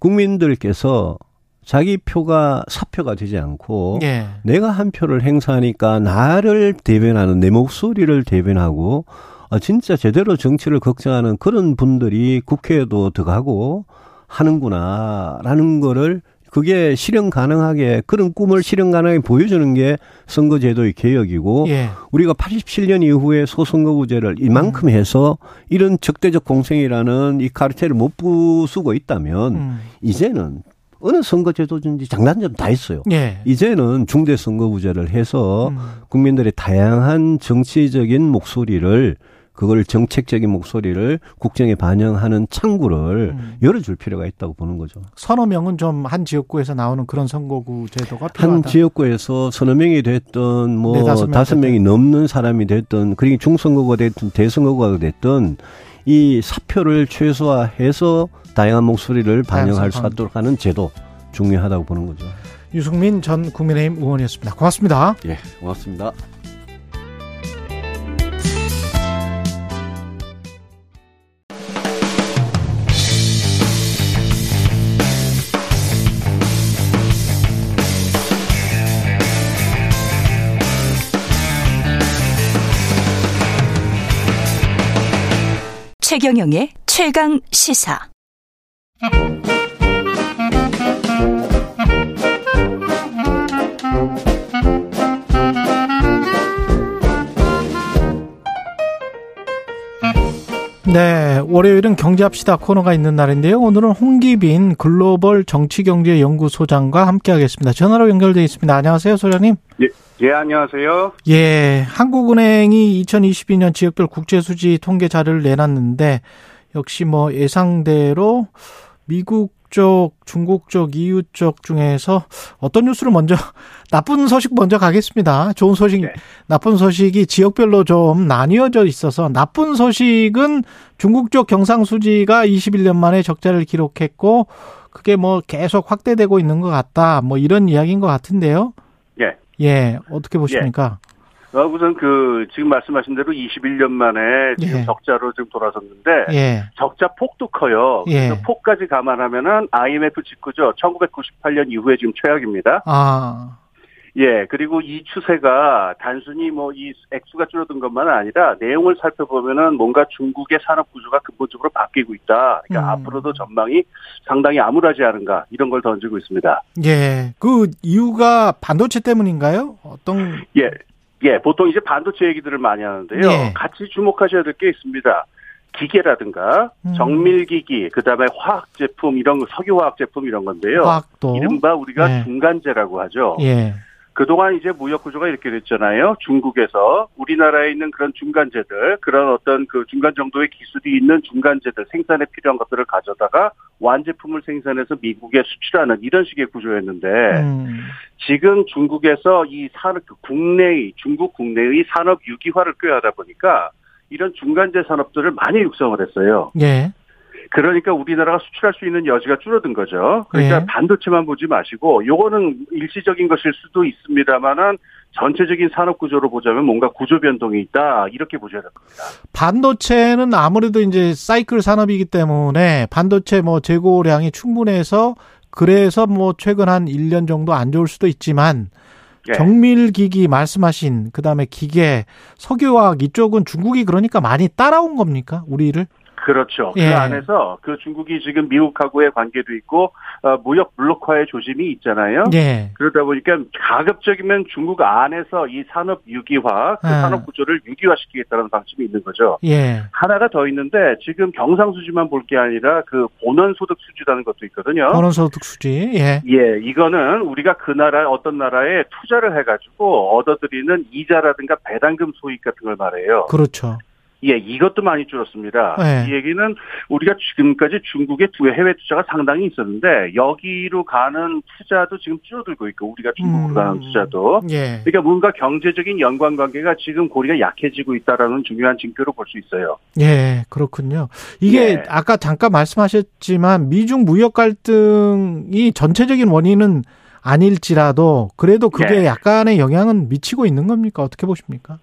국민들께서 자기 표가 사표가 되지 않고 예. 내가 한 표를 행사하니까 나를 대변하는 내 목소리를 대변하고 아, 진짜 제대로 정치를 걱정하는 그런 분들이 국회에도 들어가고 하는구나라는 거를 그게 실현 가능하게 그런 꿈을 실현 가능하게 보여주는 게 선거제도의 개혁이고 예. 우리가 87년 이후에 소선거구제를 이만큼 음. 해서 이런 적대적 공생이라는 이 카르텔을 못 부수고 있다면 음. 이제는 어느 선거제도든지 장단점 다 있어요. 예. 이제는 중대선거구제를 해서 음. 국민들의 다양한 정치적인 목소리를 그걸 정책적인 목소리를 국정에 반영하는 창구를 음. 열어줄 필요가 있다고 보는 거죠. 서너 명은 좀 한 지역구에서 나오는 그런 선거구 제도가 필요하다. 한 지역구에서 서너 명이 됐던 뭐 네, 다섯 명이 넘는 사람이 됐던 그리고 중선거가 됐든 대선거가 됐든 이 사표를 최소화해서 다양한 목소리를 반영할 수 있도록 하는 제도 중요하다고 보는 거죠. 유승민 전 국민의힘 의원이었습니다. 고맙습니다. 예, 고맙습니다. 최경영의 최강 시사. 네, 월요일은 경제합시다 코너가 있는 날인데요. 오늘은 홍기빈 글로벌 정치경제연구소장과 함께하겠습니다. 전화로 연결되어 있습니다. 안녕하세요, 소장님. 예, 예, 안녕하세요. 예, 한국은행이 2022년 지역별 국제수지 통계 자료를 내놨는데 역시 뭐 예상대로 미국 쪽, 중국 쪽, EU 쪽 중에서 어떤 뉴스를 먼저 [laughs] 나쁜 소식 먼저 가겠습니다. 좋은 소식, 네. 나쁜 소식이 지역별로 좀 나뉘어져 있어서 나쁜 소식은 중국 쪽 경상수지가 21년 만에 적자를 기록했고 그게 뭐 계속 확대되고 있는 것 같다. 뭐 이런 이야기인 것 같은데요. 예, 어떻게 보십니까? 예. 어, 우선 그 지금 말씀하신 대로 21년 만에 지금 예. 적자로 지금 돌아섰는데 예. 적자 폭도 커요. 예. 그래서 폭까지 감안하면은 IMF 직후죠. 1998년 이후에 지금 최악입니다. 아. 예, 그리고 이 추세가 단순히 뭐 이 액수가 줄어든 것만 아니라 내용을 살펴보면은 뭔가 중국의 산업 구조가 근본적으로 바뀌고 있다. 그러니까 음. 앞으로도 전망이 상당히 암울하지 않은가 이런 걸 던지고 있습니다. 예, 그 이유가 반도체 때문인가요? 어떤? 예, 예, 보통 이제 반도체 얘기들을 많이 하는데요. 예. 같이 주목하셔야 될 게 있습니다. 기계라든가 음. 정밀기기, 그다음에 화학 제품 이런 거 석유화학 제품 이런 건데요. 화학도. 이른바 우리가 예. 중간재라고 하죠. 예. 그동안 이제 무역 구조가 이렇게 됐잖아요. 중국에서 우리나라에 있는 그런 중간재들, 그런 어떤 그 중간 정도의 기술이 있는 중간재들, 생산에 필요한 것들을 가져다가 완제품을 생산해서 미국에 수출하는 이런 식의 구조였는데, 음. 지금 중국에서 이 산업, 그 국내의, 중국 국내의 산업 유기화를 꾀하다 보니까 이런 중간재 산업들을 많이 육성을 했어요. 예. 그러니까 우리나라가 수출할 수 있는 여지가 줄어든 거죠. 그러니까 예. 반도체만 보지 마시고 요거는 일시적인 것일 수도 있습니다만은 전체적인 산업 구조로 보자면 뭔가 구조 변동이 있다 이렇게 보셔야 됩니다. 반도체는 아무래도 이제 사이클 산업이기 때문에 반도체 뭐 재고량이 충분해서 그래서 뭐 최근 한 1년 정도 안 좋을 수도 있지만 네. 정밀 기기 말씀하신 그다음에 기계, 석유화학 이쪽은 중국이 그러니까 많이 따라온 겁니까? 우리를? 그렇죠. 그 예. 그 안에서 그 중국이 지금 미국하고의 관계도 있고 어, 무역 블록화의 조짐이 있잖아요. 예. 그러다 보니까 가급적이면 중국 안에서 이 산업 유기화, 그 아. 산업 구조를 유기화시키겠다는 방침이 있는 거죠. 예. 하나가 더 있는데 지금 경상수지만 볼 게 아니라 그 본원소득 수지라는 것도 있거든요. 본원소득 수지. 예. 예, 이거는 우리가 그 나라 어떤 나라에 투자를 해가지고 얻어들이는 이자라든가 배당금 소익 같은 걸 말해요. 그렇죠. 예, 이것도 많이 줄었습니다. 네. 이 얘기는 우리가 지금까지 중국의 해외 투자가 상당히 있었는데 여기로 가는 투자도 지금 줄어들고 있고 우리가 중국으로 음. 가는 투자도 예. 그러니까 뭔가 경제적인 연관 관계가 지금 고리가 약해지고 있다라는 중요한 징표로 볼 수 있어요. 예, 그렇군요. 이게 예. 아까 잠깐 말씀하셨지만 미중 무역 갈등이 전체적인 원인은 아닐지라도 그래도 그게 예. 약간의 영향은 미치고 있는 겁니까? 어떻게 보십니까?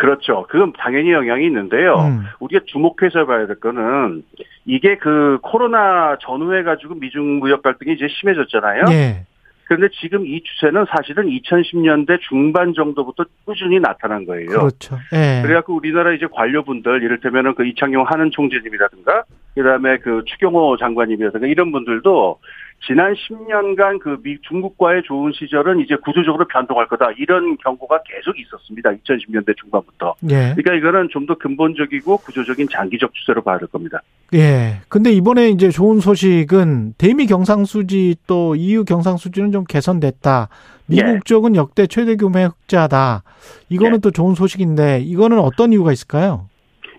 그렇죠. 그건 당연히 영향이 있는데요. 음. 우리가 주목해서 봐야 될 거는 이게 그 코로나 전후에 가지고 미중 무역 갈등이 이제 심해졌잖아요. 예. 그런데 지금 이 추세는 사실은 2010년대 중반 정도부터 꾸준히 나타난 거예요. 그렇죠. 예. 그래갖고 우리나라 이제 관료분들, 이를테면은 그 이창용 하는 총재님이라든가, 그 다음에 그 추경호 장관님이라든가 이런 분들도 지난 10년간 그 미, 중국과의 좋은 시절은 이제 구조적으로 변동할 거다. 이런 경고가 계속 있었습니다. 2010년대 중반부터. 예. 그러니까 이거는 좀 더 근본적이고 구조적인 장기적 추세로 봐야 될 겁니다. 예. 근데 이번에 이제 좋은 소식은 대미 경상수지 또 EU 경상수지는 좀 개선됐다. 미국 예. 쪽은 역대 최대 규모의 흑자다. 이거는 예. 또 좋은 소식인데 이거는 어떤 이유가 있을까요?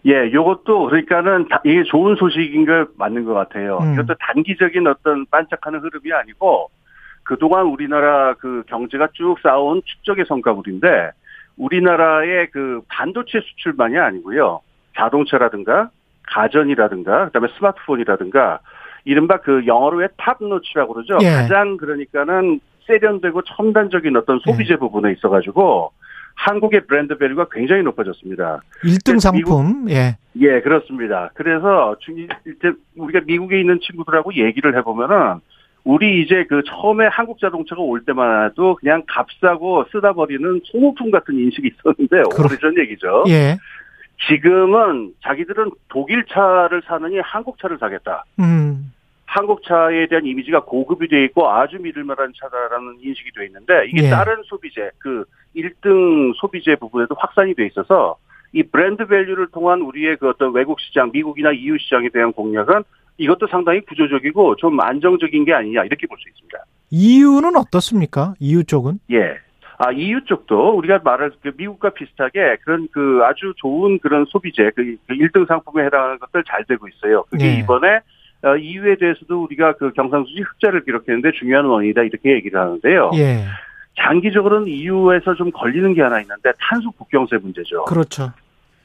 예, 요것도 그러니까는 이게 좋은 소식인 걸 맞는 것 같아요. 음. 이것도 단기적인 어떤 반짝하는 흐름이 아니고 그동안 우리나라 그 경제가 쭉 쌓아온 축적의 성과물인데 우리나라의 그 반도체 수출만이 아니고요. 자동차라든가 가전이라든가 그다음에 스마트폰이라든가 이른바 그 영어로 의 탑노치라고 그러죠. 예. 가장 그러니까는 세련되고 첨단적인 어떤 소비재 예. 부분에 있어가지고 한국의 브랜드 value가 굉장히 높아졌습니다. 1등 상품, 미국, 예. 예, 그렇습니다. 그래서 이제 우리가 미국에 있는 친구들하고 얘기를 해보면은 우리 이제 그 처음에 한국 자동차가 올 때만 해도 그냥 값싸고 쓰다 버리는 소모품 같은 인식이 있었는데 그렇... 오래전 얘기죠. 예. 지금은 자기들은 독일 차를 사느니 한국 차를 사겠다. 음. 한국 차에 대한 이미지가 고급이 돼 있고 아주 믿을 만한 차다라는 인식이 돼 있는데 이게 예. 다른 소비재 그 1등 소비재 부분에도 확산이 돼 있어서 이 브랜드 밸류를 통한 우리의 그 어떤 외국 시장, 미국이나 EU 시장에 대한 공략은 이것도 상당히 구조적이고 좀 안정적인 게 아니냐 이렇게 볼 수 있습니다. EU는 어떻습니까? EU 쪽은? 예. 아, EU 쪽도 우리가 말할 그 미국과 비슷하게 그런 그 아주 좋은 그런 소비재, 그 1등 그 상품에 해당하는 것들 잘 되고 있어요. 그게 예. 이번에 어, 이유에 대해서도 우리가 그 경상수지 흑자를 기록했는데 중요한 원인이다 이렇게 얘기를 하는데요. 예. 장기적으로는 이유에서 좀 걸리는 게 하나 있는데 탄소 국경세 문제죠. 그렇죠.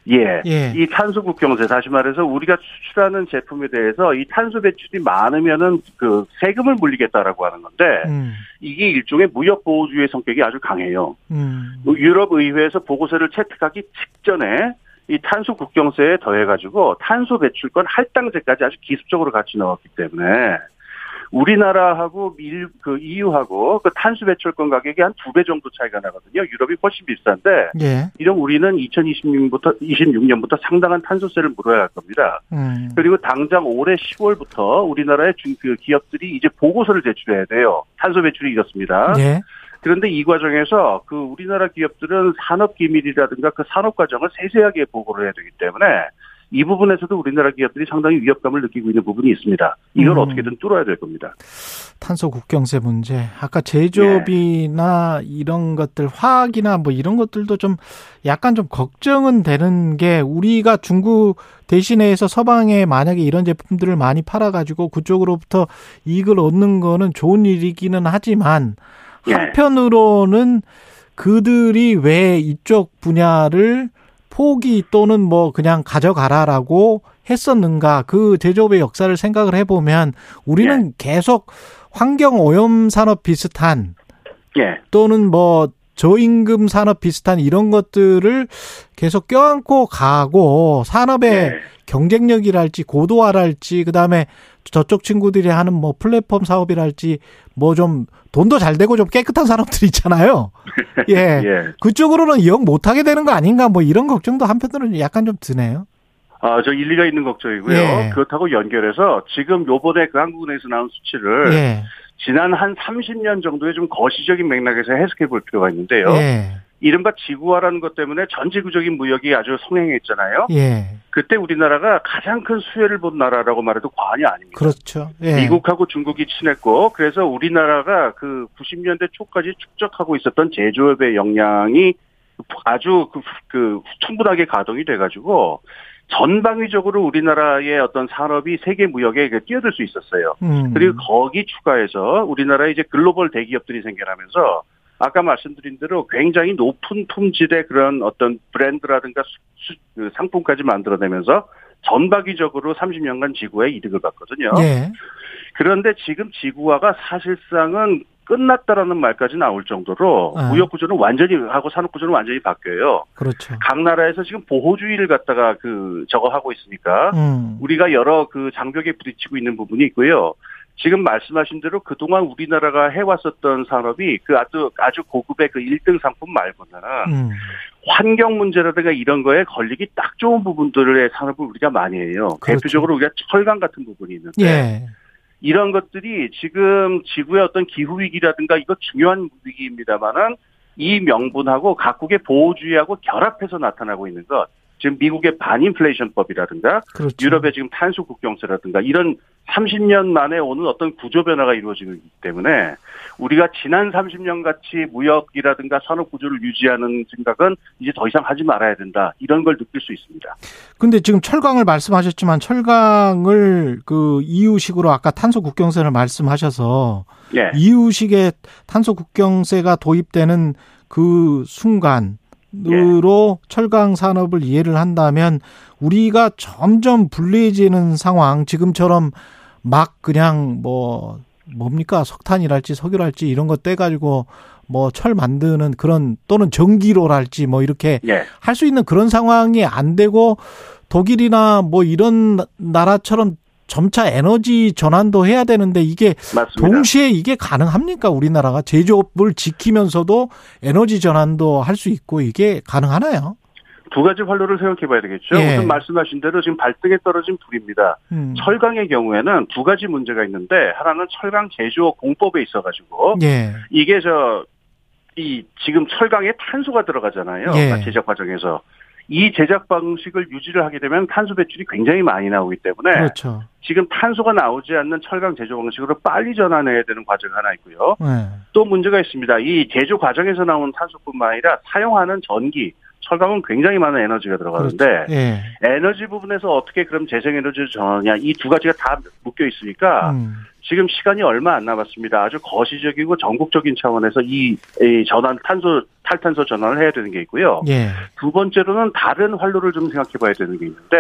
예. 예. 이 탄소 국경세 다시 말해서 우리가 수출하는 제품에 대해서 이 탄소 배출이 많으면은 그 세금을 물리겠다라고 하는 건데 음. 이게 일종의 무역 보호주의 성격이 아주 강해요. 음. 유럽 의회에서 보고서를 채택하기 직전에 이 탄소 국경세에 더해가지고 탄소 배출권 할당제까지 아주 기습적으로 같이 넣었기 때문에 우리나라하고 밀, 그 EU하고 그 탄소 배출권 가격이 한 두 배 정도 차이가 나거든요. 유럽이 훨씬 비싼데 예. 이런 우리는 2026년부터 26년부터 상당한 탄소세를 물어야 할 겁니다. 음. 그리고 당장 올해 10월부터 우리나라의 중, 그 기업들이 이제 보고서를 제출해야 돼요. 탄소 배출이 이렇습니다. 예. 그런데 이 과정에서 그 우리나라 기업들은 산업 기밀이라든가 그 산업 과정을 세세하게 보고를 해야 되기 때문에 이 부분에서도 우리나라 기업들이 상당히 위협감을 느끼고 있는 부분이 있습니다. 이걸 음. 어떻게든 뚫어야 될 겁니다. 탄소 국경세 문제, 아까 제조업이나 네. 이런 것들, 화학이나 뭐 이런 것들도 좀 약간 좀 걱정은 되는 게 우리가 중국 대신해서 서방에 만약에 이런 제품들을 많이 팔아가지고 그쪽으로부터 이익을 얻는 거는 좋은 일이기는 하지만 예. 한편으로는 그들이 왜 이쪽 분야를 포기 또는 뭐 그냥 가져가라라고 했었는가 그 제조업의 역사를 생각을 해보면 우리는 예. 계속 환경 오염 산업 비슷한 예. 또는 뭐 저임금 산업 비슷한 이런 것들을 계속 껴안고 가고 산업의 예. 경쟁력이랄지 고도화랄지 그다음에 저쪽 친구들이 하는 뭐 플랫폼 사업이랄지 뭐 좀 돈도 잘 되고 좀 깨끗한 사람들 있잖아요. [laughs] 예. 예. 그쪽으로는 영 못하게 되는 거 아닌가 뭐 이런 걱정도 한편으로는 약간 좀 드네요. 아, 저 일리가 있는 걱정이고요. 예. 그렇다고 연결해서 지금 요번에 그 한국은행에서 나온 수치를 예. 지난 한 30년 정도의 좀 거시적인 맥락에서 해석해 볼 필요가 있는데요. 예. 이른바 지구화라는 것 때문에 전 지구적인 무역이 아주 성행했잖아요. 예. 그때 우리나라가 가장 큰 수혜를 본 나라라고 말해도 과언이 아닙니다. 그렇죠. 예. 미국하고 중국이 친했고 그래서 우리나라가 그 90년대 초까지 축적하고 있었던 제조업의 역량이 아주 그, 그 충분하게 가동이 돼가지고 전방위적으로 우리나라의 어떤 산업이 세계 무역에 뛰어들 수 있었어요. 음. 그리고 거기 추가해서 우리나라에 이제 글로벌 대기업들이 생겨나면서 아까 말씀드린 대로 굉장히 높은 품질의 그런 어떤 브랜드라든가 수, 그 상품까지 만들어내면서 전박이적으로 30년간 지구에 이득을 봤거든요. 네. 그런데 지금 지구화가 사실상은 끝났다라는 말까지 나올 정도로 아. 무역 구조는 완전히 하고 산업 구조는 완전히 바뀌어요. 그렇죠. 각 나라에서 지금 보호주의를 갖다가 그 저거 하고 있으니까 음. 우리가 여러 그 장벽에 부딪히고 있는 부분이 있고요. 지금 말씀하신 대로 그동안 우리나라가 해왔었던 산업이 그 아주, 아주 고급의 그 1등 상품 말고는 음. 환경 문제라든가 이런 거에 걸리기 딱 좋은 부분들의 산업을 우리가 많이 해요. 그렇죠. 대표적으로 우리가 철강 같은 부분이 있는데. 예. 이런 것들이 지금 지구의 어떤 기후 위기라든가 이거 중요한 위기입니다만은 이 명분하고 각국의 보호주의하고 결합해서 나타나고 있는 것. 지금 미국의 반인플레이션법이라든가 그렇죠. 유럽의 지금 탄소 국경세라든가 이런 30년 만에 오는 어떤 구조 변화가 이루어지고 있기 때문에 우리가 지난 30년 같이 무역이라든가 산업 구조를 유지하는 생각은 이제 더 이상 하지 말아야 된다. 이런 걸 느낄 수 있습니다. 근데 지금 철강을 말씀하셨지만 철강을 그 이유식으로 아까 탄소 국경세를 말씀하셔서 예. 이유식의 탄소 국경세가 도입되는 그 순간 으로 예. 철강 산업을 이해를 한다면 우리가 점점 불리해지는 상황 지금처럼 막 그냥 뭐 뭡니까 석탄이랄지 석유랄지 이런 거 떼가지고 뭐 철 만드는 그런 또는 전기로랄지 뭐 이렇게 예. 할수 있는 그런 상황이 안 되고 독일이나 뭐 이런 나라처럼 점차 에너지 전환도 해야 되는데 이게 맞습니다. 동시에 이게 가능합니까? 우리나라가 제조업을 지키면서도 에너지 전환도 할 수 있고 이게 가능하나요? 두 가지 활로를 생각해 봐야 되겠죠. 예. 우선 말씀하신 대로 지금 발등에 떨어진 불입니다. 음. 철강의 경우에는 두 가지 문제가 있는데 하나는 철강 제조 공법에 있어 가지고 예. 이게 저 이 지금 철강에 탄소가 들어가잖아요. 예. 제작 과정에서 이 제작 방식을 유지를 하게 되면 탄소 배출이 굉장히 많이 나오기 때문에 그렇죠. 지금 탄소가 나오지 않는 철강 제조 방식으로 빨리 전환해야 되는 과정이 하나 있고요. 네. 또 문제가 있습니다. 이 제조 과정에서 나온 탄소뿐만 아니라 사용하는 전기, 철강은 굉장히 많은 에너지가 들어가는데 그렇죠. 예. 에너지 부분에서 어떻게 그럼 재생 에너지를 전하냐 이 두 가지가 다 묶여 있으니까 음. 지금 시간이 얼마 안 남았습니다. 아주 거시적이고 전국적인 차원에서 이, 이 전환 탄소 탈탄소 전환을 해야 되는 게 있고요. 예. 두 번째로는 다른 활로를 좀 생각해 봐야 되는 게 있는데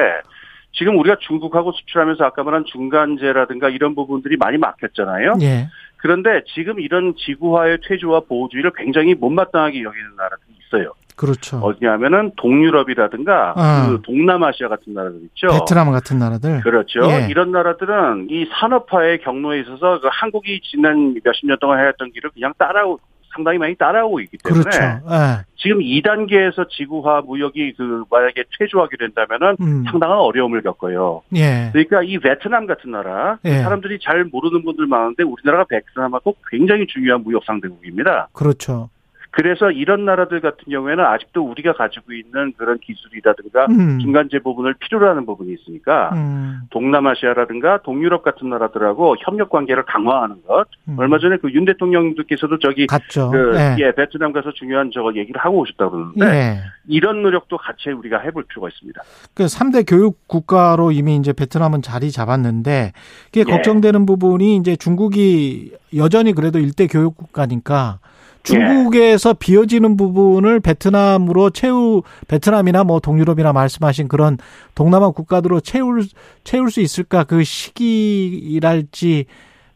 지금 우리가 중국하고 수출하면서 아까 말한 중간재라든가 이런 부분들이 많이 막혔잖아요. 예. 그런데 지금 이런 지구화의 퇴조와 보호주의를 굉장히 못마땅하게 여기는 나라들이 있어요. 그렇죠. 어디냐면은 동유럽이라든가 어. 그 동남아시아 같은 나라들 있죠. 베트남 같은 나라들. 그렇죠. 예. 이런 나라들은 이 산업화의 경로에 있어서 그 한국이 지난 몇십 년 동안 해왔던 길을 그냥 따라오 상당히 많이 따라오고 있기 때문에 그렇죠. 네. 지금 2단계에서 지구화 무역이 그 만약에 퇴조하게 된다면은 음. 상당한 어려움을 겪어요. 예. 그러니까 이 베트남 같은 나라 예. 사람들이 잘 모르는 분들 많은데 우리나라가 베트남하고 굉장히 중요한 무역 상대국입니다. 그렇죠. 그래서 이런 나라들 같은 경우에는 아직도 우리가 가지고 있는 그런 기술이라든가 음. 중간재 부분을 필요로 하는 부분이 있으니까 음. 동남아시아라든가 동유럽 같은 나라들하고 협력 관계를 강화하는 것. 음. 얼마 전에 그 윤 대통령께서도 저기 갔죠. 그 네. 예, 베트남 가서 중요한 저거 얘기를 하고 오셨다고 그러는데 네. 이런 노력도 같이 우리가 해볼 필요가 있습니다. 그 3대 교역 국가로 이미 이제 베트남은 자리 잡았는데 그게 예. 걱정되는 부분이 이제 중국이 여전히 그래도 1대 교역 국가니까 중국에서 비어지는 부분을 베트남으로 채우 베트남이나 뭐 동유럽이나 말씀하신 그런 동남아 국가들로 채울 채울 수 있을까 그 시기랄지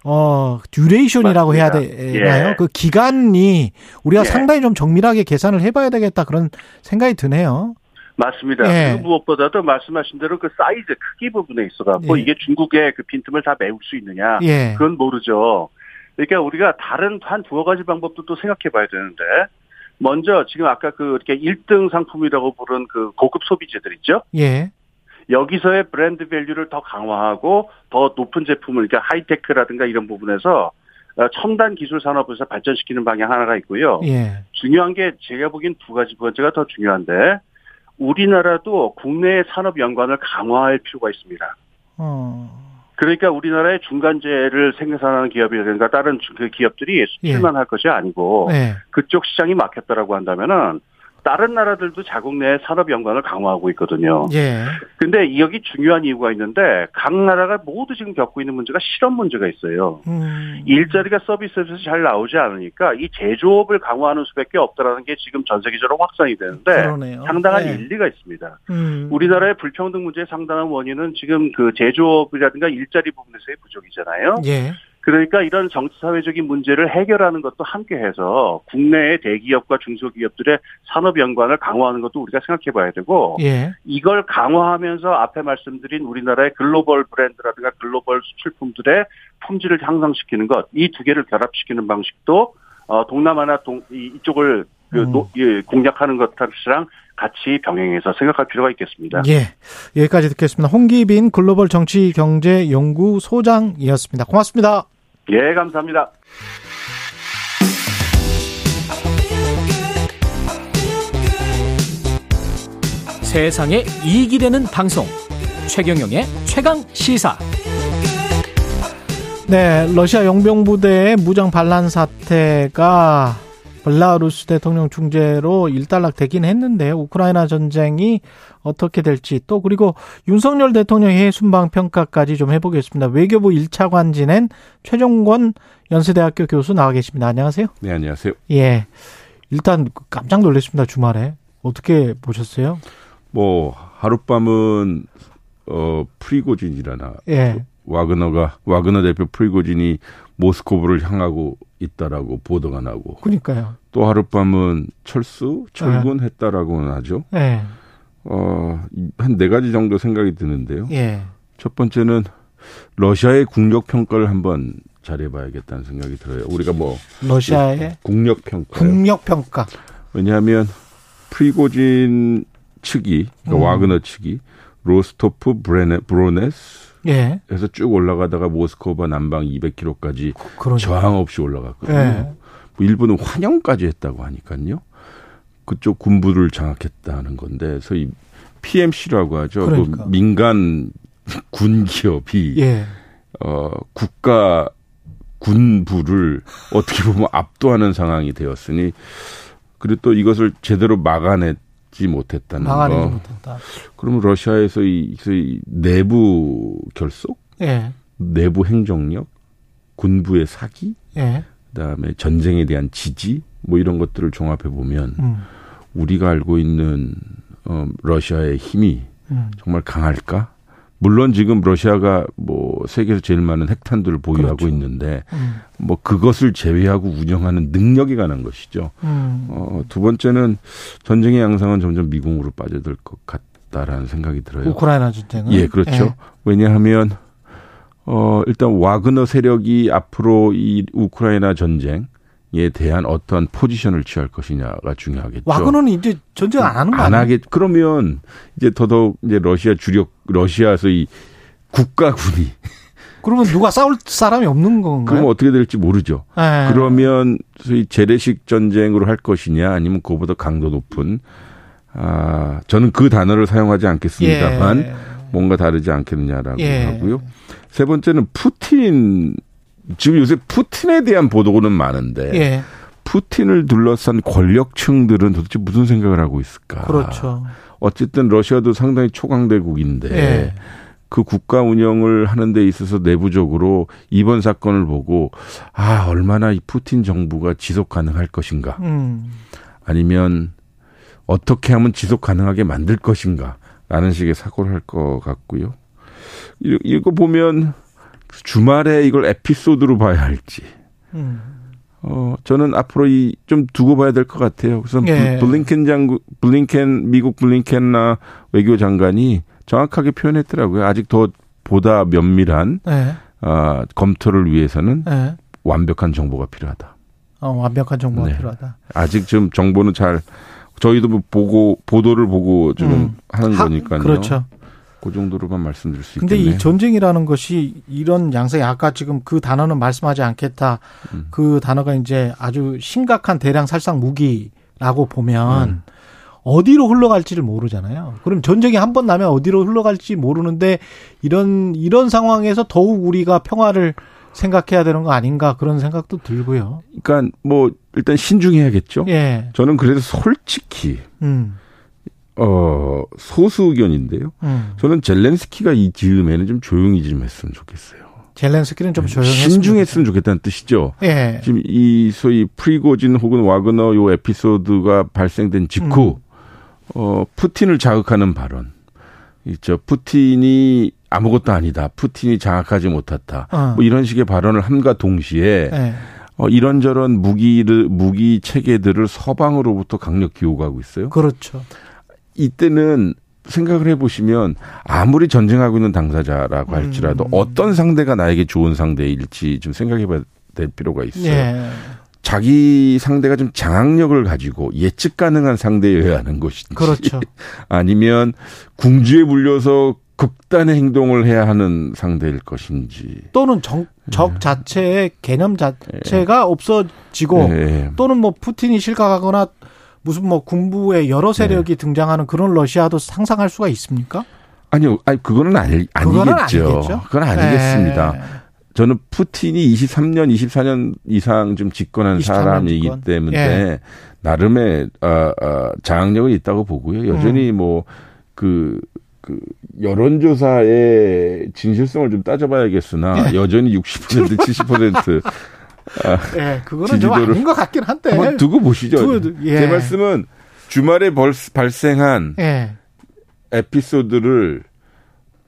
어 duration이라고 해야 되나요? 예. 그 기간이 우리가 예. 상당히 좀 정밀하게 계산을 해봐야 되겠다 그런 생각이 드네요. 맞습니다. 예. 그 무엇보다도 말씀하신 대로 그 사이즈 크기 부분에 있어갖고 예. 이게 중국의 그 빈틈을 다 메울 수 있느냐 예. 그건 모르죠. 그러니까 우리가 다른 한 두어 가지 방법도 또 생각해 봐야 되는데 먼저 지금 아까 그 이렇게 1등 상품이라고 부른 그 고급 소비재들 있죠? 예. 여기서의 브랜드 value를 더 강화하고 더 높은 제품을 그러니까 하이테크라든가 이런 부분에서 어, 첨단 기술 산업에서 발전시키는 방향 하나가 있고요. 예. 중요한 게 제가 보기엔 두 가지 두 번째가 더 중요한데 우리나라도 국내 산업 연관을 강화할 필요가 있습니다. 어. 그러니까 우리나라의 중간재를 생산하는 기업이라든가 다른 그 기업들이 수출만 예. 할 것이 아니고 예. 그쪽 시장이 막혔다라고 한다면은 다른 나라들도 자국 내 산업 연관을 강화하고 있거든요. 예. 근데 여기 중요한 이유가 있는데 각 나라가 모두 지금 겪고 있는 문제가 실업 문제가 있어요. 음. 일자리가 서비스에서 잘 나오지 않으니까 이 제조업을 강화하는 수밖에 없다라는 게 지금 전 세계적으로 확산이 되는데 그러네요. 상당한 네. 일리가 있습니다. 음. 우리나라의 불평등 문제의 상당한 원인은 지금 그 제조업이라든가 일자리 부분에서의 부족이잖아요. 예. 그러니까 이런 정치 사회적인 문제를 해결하는 것도 함께 해서 국내의 대기업과 중소기업들의 산업 연관을 강화하는 것도 우리가 생각해 봐야 되고 예. 이걸 강화하면서 앞에 말씀드린 우리나라의 글로벌 브랜드라든가 글로벌 수출품들의 품질을 향상시키는 것 이 두 개를 결합시키는 방식도 어 동남아나 동 이쪽을 그 음. 노, 예, 공략하는 것이랑 같이 병행해서 생각할 필요가 있겠습니다. 예. 여기까지 듣겠습니다. 홍기빈 글로벌 정치 경제 연구 소장이었습니다. 고맙습니다. 예, 감사합니다. 세상에 이익이 되는 방송 최경영의 최강 시사. 네, 러시아 용병 부대의 무장 반란 사태가 벨라루스 대통령 중재로 일단락 되긴 했는데 우크라이나 전쟁이 어떻게 될지 또 그리고 윤석열 대통령의 순방 평가까지 좀 해보겠습니다. 외교부 1차관 지낸 최종권 연세대학교 교수 나와 계십니다. 안녕하세요. 네, 안녕하세요. 예. 일단 깜짝 놀랐습니다. 주말에. 어떻게 보셨어요? 뭐 하룻밤은 어 프리고진이라나 예. 와그너가 와그너 대표 프리고진이 모스크바를 향하고 있다라고 보도가 나고. 그러니까요. 또 하루 만에 철수, 철군했다라고는 네. 하죠. 네. 어, 한 네 가지 정도 생각이 드는데요. 예. 첫 번째는 러시아의 국력 평가를 한번 잘해봐야겠다는 생각이 들어요. 우리가 뭐 러시아의 국력 평가. 국력 평가. 왜냐하면 프리고진 측이 그러니까 음. 와그너 측이 로스토프 보로네, 보로네시 예. 해서 쭉 올라가다가 모스크바 남방 200km까지 그러죠. 저항 없이 올라갔거든요. 예. 뭐 일부는 환영까지 했다고 하니까요. 그쪽 군부를 장악했다는 건데, 그래서 이 PMC라고 하죠. 그 그러니까. 그 민간 군 기업이 예. 어 국가 군부를 어떻게 보면 압도하는 상황이 되었으니 그리고 또 이것을 제대로 막아냈 막지 못했다는 거. 못했다. 그러면 러시아에서 이, 이 내부 결속, 예. 내부 행정력, 군부의 사기, 예. 그다음에 전쟁에 대한 지지, 뭐 이런 것들을 종합해 보면 음. 우리가 알고 있는 어, 러시아의 힘이 음. 정말 강할까? 물론 지금 러시아가 뭐 세계에서 제일 많은 핵탄두를 보유하고 그렇죠. 있는데 음. 뭐 그것을 제외하고 운영하는 능력이 가는 것이죠. 음. 어, 두 번째는 전쟁의 양상은 점점 미궁으로 빠져들 것 같다라는 생각이 들어요. 우크라이나 전쟁은 예, 그렇죠. 예. 왜냐하면 어, 일단 와그너 세력이 앞으로 이 우크라이나 전쟁 에 대한 어떤 포지션을 취할 것이냐가 중요하겠죠. 와그너는 이제 전쟁 안 하는 거안 하겠. 그러면 이제 더더욱 이제 러시아 주력 러시아에서 이 국가군이 [laughs] 그러면 누가 싸울 사람이 없는 건가요? 그러면 어떻게 될지 모르죠. 에이. 네. 그러면 소위 재래식 전쟁으로 할 것이냐 아니면 그보다 강도 높은 아 저는 그 단어를 사용하지 않겠습니다만 예. 뭔가 다르지 않겠느냐라고 예. 하고요. 세 번째는 푸틴 지금 요새 푸틴에 대한 보도는 많은데 예. 푸틴을 둘러싼 권력층들은 도대체 무슨 생각을 하고 있을까? 그렇죠. 어쨌든 러시아도 상당히 초강대국인데 예. 그 국가 운영을 하는 데 있어서 내부적으로 이번 사건을 보고 아 얼마나 이 푸틴 정부가 지속 가능할 것인가 음. 아니면 어떻게 하면 지속 가능하게 만들 것인가 라는 식의 사고를 할 것 같고요. 이거 보면 주말에 이걸 에피소드로 봐야 할지. 음. 어, 저는 앞으로 이 좀 두고 봐야 될 것 같아요. 그래서 예. 블링켄 장군, 블링켄, 미국 블링켄 나 외교 장관이 정확하게 표현했더라고요. 아직 더 보다 면밀한, 예. 어, 검토를 위해서는 예. 완벽한 정보가 필요하다. 어, 완벽한 정보가 네. 필요하다. 아직 좀 정보는 잘, 저희도 뭐 보고, 보도를 보고 좀 음. 하는 하, 거니까요. 그렇죠. 그 정도로만 말씀드릴 수 근데 있겠네요. 이 전쟁이라는 것이 이런 양상이 아까 지금 그 단어는 말씀하지 않겠다. 음. 그 단어가 이제 아주 심각한 대량 살상 무기라고 보면 음. 어디로 흘러갈지를 모르잖아요. 그럼 전쟁이 한 번 나면 어디로 흘러갈지 모르는데 이런 이런 상황에서 더욱 우리가 평화를 생각해야 되는 거 아닌가 그런 생각도 들고요. 그러니까 뭐 일단 신중해야겠죠. 예. 저는 그래도 솔직히 음. 어, 소수 의견인데요. 음. 저는 젤렌스키가 이 즈음에는 좀 조용히 좀 했으면 좋겠어요. 젤렌스키는 좀 조용히 신중했으면 좋겠다는 뜻이죠. 예. 지금 이 소위 프리고진 혹은 와그너 요 에피소드가 발생된 직후 음. 어, 푸틴을 자극하는 발언. 있죠. 푸틴이 아무것도 아니다. 푸틴이 장악하지 못했다. 어. 뭐 이런 식의 발언을 함과 동시에 예. 어, 이런저런 무기를 무기 체계들을 서방으로부터 강력히 요구하고 있어요. 그렇죠. 이때는 생각을 해보시면 아무리 전쟁하고 있는 당사자라고 할지라도 음. 어떤 상대가 나에게 좋은 상대일지 좀 생각해봐야 될 필요가 있어요. 예. 자기 상대가 좀 장악력을 가지고 예측 가능한 상대여야 하는 것인지. 그렇죠. [laughs] 아니면 궁지에 물려서 극단의 행동을 해야 하는 상대일 것인지. 또는 정, 적 네. 자체의 개념 자체가 네. 없어지고 네. 또는 뭐 푸틴이 실각하거나 무슨 뭐 군부의 여러 세력이 네. 등장하는 그런 러시아도 상상할 수가 있습니까? 아니요, 아니 그거는 아니, 아니겠죠. 그건 아니겠습니다. 네. 저는 푸틴이 23년, 24년 이상 좀 집권한 사람이기 집권. 때문에 예. 나름의 어, 어, 장악력이 있다고 보고요. 여전히 음. 뭐그 그 여론조사의 진실성을 좀 따져봐야겠으나 예. 여전히 60% 70% [laughs] 아, 예, 그거는 좀 아닌 것 같긴 한데. 한번 두고 보시죠. 두고, 예. 제 말씀은 주말에 벌, 발생한 예. 에피소드를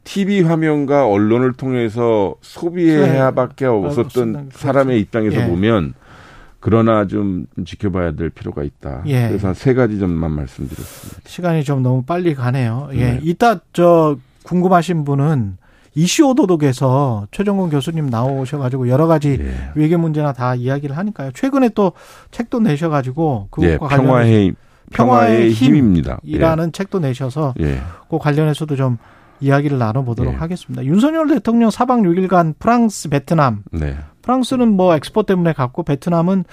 TV 화면과 언론을 통해서 소비해야밖에 없었던 사람의 입장에서 예. 보면 그러나 좀 지켜봐야 될 필요가 있다. 예. 그래서 한 세 가지 점만 말씀드렸습니다. 시간이 좀 너무 빨리 가네요. 예. 네. 이따 저 궁금하신 분은 이슈오도독에서 최정근 교수님 나오셔가지고 여러 가지 예. 외교 문제나 다 이야기를 하니까요. 최근에 또 책도 내셔가지고 그것과 예, 평화의 평화의 힘입니다. 이라는 예. 책도 내셔서 예. 그 관련해서도 좀 이야기를 나눠보도록 예. 하겠습니다. 윤석열 대통령 사박 6일간 프랑스, 베트남. 네. 프랑스는 뭐 엑스포 때문에 갔고 베트남은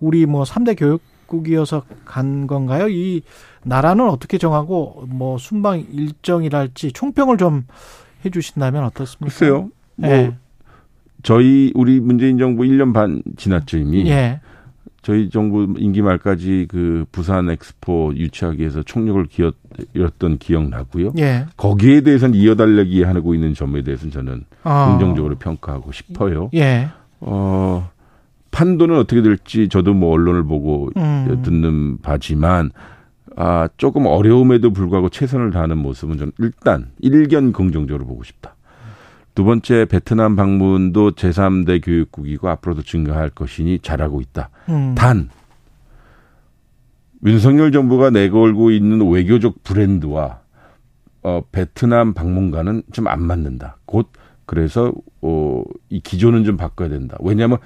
우리 뭐 3대 교육국이어서 간 건가요? 이 나라는 어떻게 정하고 뭐 순방 일정이랄지 총평을 좀 해 주신다면 어떻습니까? 글쎄요. 뭐 네. 저희 우리 문재인 정부 1년 반 지났죠 이미. 예. 저희 정부 임기 말까지 그 부산 엑스포 유치하기 위해서 총력을 잃었던 기억 나고요. 예. 거기에 대해서는 이어달래기 하고 있는 점에 대해서는 저는 어. 긍정적으로 평가하고 싶어요. 예. 어, 판도는 어떻게 될지 저도 뭐 언론을 보고 음. 듣는 바지만 아, 조금 어려움에도 불구하고 최선을 다하는 모습은 좀 일단 일견 긍정적으로 보고 싶다. 두 번째 베트남 방문도 제3대 교육국이고 앞으로도 증가할 것이니 잘하고 있다. 음. 단 윤석열 정부가 내걸고 있는 외교적 브랜드와 어, 베트남 방문과는 좀 안 맞는다. 곧 그래서 어, 이 기조는 좀 바꿔야 된다. 왜냐하면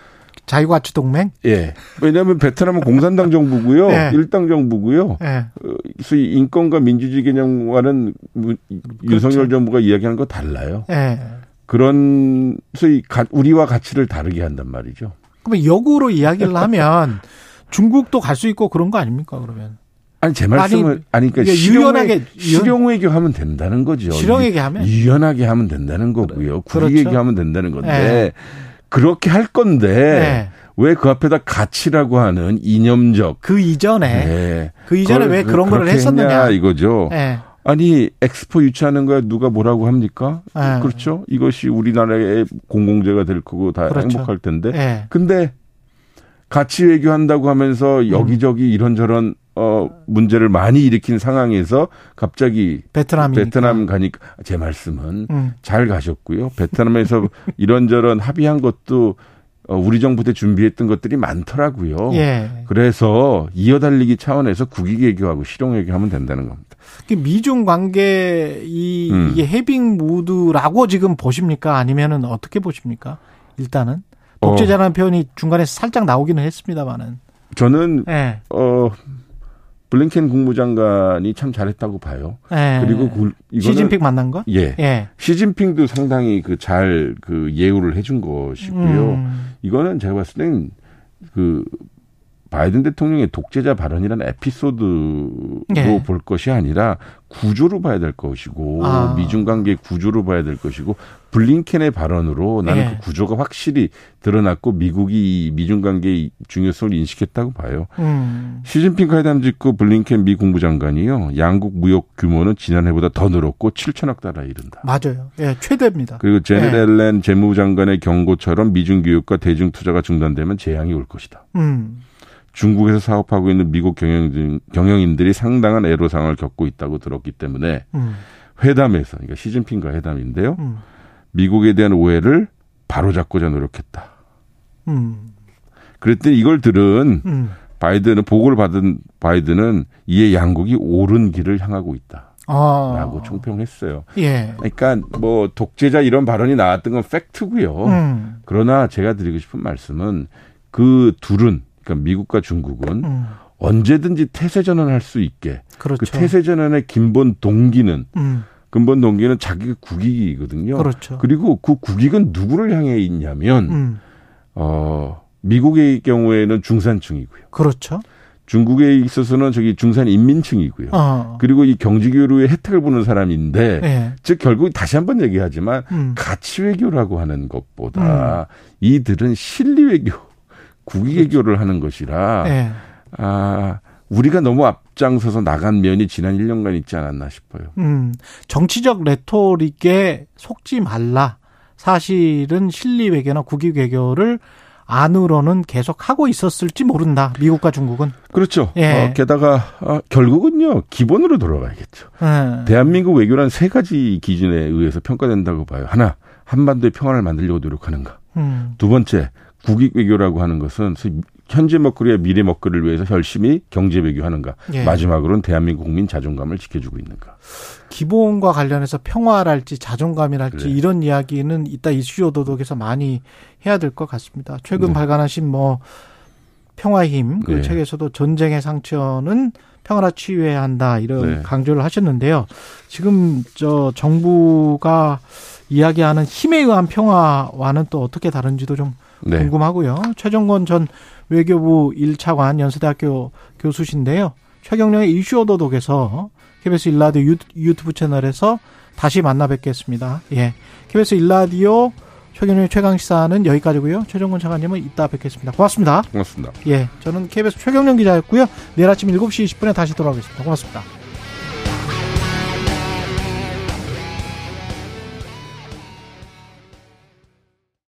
자유가치 동맹? 예. 왜냐하면 베트남은 공산당 정부고요, 네. [laughs] 일당 정부고요. 네. 어, 소위 인권과 민주주의 개념과는 그렇죠. 윤석열 정부가 이야기하는 거 달라요. 네. 그런 소위 우리와 가치를 다르게 한단 말이죠. 그러면 역으로 이야기를 하면 [laughs] 중국도 갈 수 있고 그런 거 아닙니까 그러면? 아니 제 말씀은 아니, 그러니까 유연하게 실용 외교 하면 된다는 거죠. 실용 외교 하면 유연하게 하면 된다는 거고요. 그렇죠. 국익 얘기하면 된다는 건데 네. 그렇게 할 건데 네. 왜그 앞에다 가치라고 하는 이념적 그 이전에 네. 그 이전에 왜 그런 걸 했었느냐 이거죠. 네. 아니 엑스포 유치하는 거야 누가 뭐라고 합니까? 네. 그렇죠. 이것이 우리나라의 공공재가 될 거고 다 그렇죠. 행복할 텐데. 네. 근데 가치 외교한다고 하면서 여기저기 음. 이런저런 어 문제를 많이 일으킨 상황에서 갑자기 베트남 베트남 가니까 제 말씀은 음. 잘 가셨고요. 베트남에서 [laughs] 이런저런 합의한 것도 어, 우리 정부 때 준비했던 것들이 많더라고요. 예. 그래서 이어달리기 차원에서 국익 외교하고 실용 외교하면 된다는 겁니다. 미중 관계 이 음. 이게 해빙 무드라고 지금 보십니까? 아니면은 어떻게 보십니까? 일단은 독재자라는 어. 표현이 중간에 살짝 나오기는 했습니다만은 저는 예. 어 블링켄 국무장관이 참 잘했다고 봐요. 예. 그리고 그, 이거는 시진핑 만난 거? 예. 예. 시진핑도 상당히 그 잘그 그 예우를 해준 것이고요. 음. 이거는 제가 봤을 땐그 바이든 대통령의 독재자 발언이라는 에피소드로 예. 볼 것이 아니라 구조로 봐야 될 것이고 아. 미중 관계 구조로 봐야 될 것이고 블링켄의 발언으로 나는 예. 그 구조가 확실히 드러났고 미국이 미중 관계의 중요성을 인식했다고 봐요. 음. 시진핑 회담 직후 블링켄 미 국무장관이요. 양국 무역 규모는 지난해보다 더 늘었고 7천억 달러에 이른다. 맞아요. 예, 최대입니다. 그리고 제넷 예. 앨렌 재무장관의 경고처럼 미중 교육과 대중 투자가 중단되면 재앙이 올 것이다. 음. 중국에서 사업하고 있는 미국 경영, 경영인들이 상당한 애로사항을 겪고 있다고 들었기 때문에 음. 회담에서 그러니까 시진핑과 회담인데요. 음. 미국에 대한 오해를 바로잡고자 노력했다. 음. 그랬더니 이걸 들은 음. 바이든은 보고를 받은 바이든은 이에 양국이 옳은 길을 향하고 있다. 아. 라고 총평했어요. 예. 그러니까 뭐 독재자 이런 발언이 나왔던 건 팩트고요. 음. 그러나 제가 드리고 싶은 말씀은 그 둘은 그러니까 미국과 중국은 음. 언제든지 태세 전환할 수 있게 그 그렇죠. 그 태세 전환의 근본 동기는 음. 근본 동기는 자기 국익이거든요. 그렇죠. 그리고 그 국익은 누구를 향해 있냐면 음. 어 미국의 경우에는 중산층이고요. 그렇죠. 중국에 있어서는 저기 중산 인민층이고요. 어. 그리고 이 경제 교류의 혜택을 보는 사람인데, 네. 즉 결국 다시 한번 얘기하지만 음. 가치 외교라고 하는 것보다 음. 이들은 실리 외교, 국익 외교를 그렇죠. 하는 것이라, 네. 아 우리가 너무 앞장서서 나간 면이 지난 1년간 있지 않았나 싶어요. 음, 정치적 레토릭에 속지 말라. 사실은 실리 외교나 국익 외교를 안으로는 계속 하고 있었을지 모른다. 미국과 중국은. 그렇죠. 예. 어, 게다가 어, 결국은요 기본으로 돌아가야겠죠. 예. 대한민국 외교란 세 가지 기준에 의해서 평가된다고 봐요. 하나 한반도의 평화를 만들려고 노력하는가. 음. 두 번째 국익 외교라고 하는 것은 현재 먹거리와 미래 먹거리를 위해서 열심히 경제 외교하는가. 예. 마지막으로는 대한민국 국민 자존감을 지켜주고 있는가. 기본과 관련해서 평화랄지 자존감이랄지 그래. 이런 이야기는 이따 이슈 오도독에서 많이 해야 될 것 같습니다. 최근 네. 발간하신 뭐 평화의 힘그 네. 책에서도 전쟁의 상처는 평화라 치유해야 한다 이런 네. 강조를 하셨는데요. 지금 저 정부가 이야기하는 힘에 의한 평화와는 또 어떻게 다른지도 좀 네. 궁금하고요. 최정권 전 외교부 1차관 연세대학교 교수신데요. 최경령의 이슈 오도독에서 KBS 일라디오 유튜브 채널에서 다시 만나 뵙겠습니다. 예. KBS 일라디오 최경영의 최강시사는 여기까지고요. 최정권 차관님은 이따 뵙겠습니다. 고맙습니다. 고맙습니다. 예. 저는 KBS 최경령 기자였고요. 내일 아침 7시 20분에 다시 돌아오겠습니다. 고맙습니다.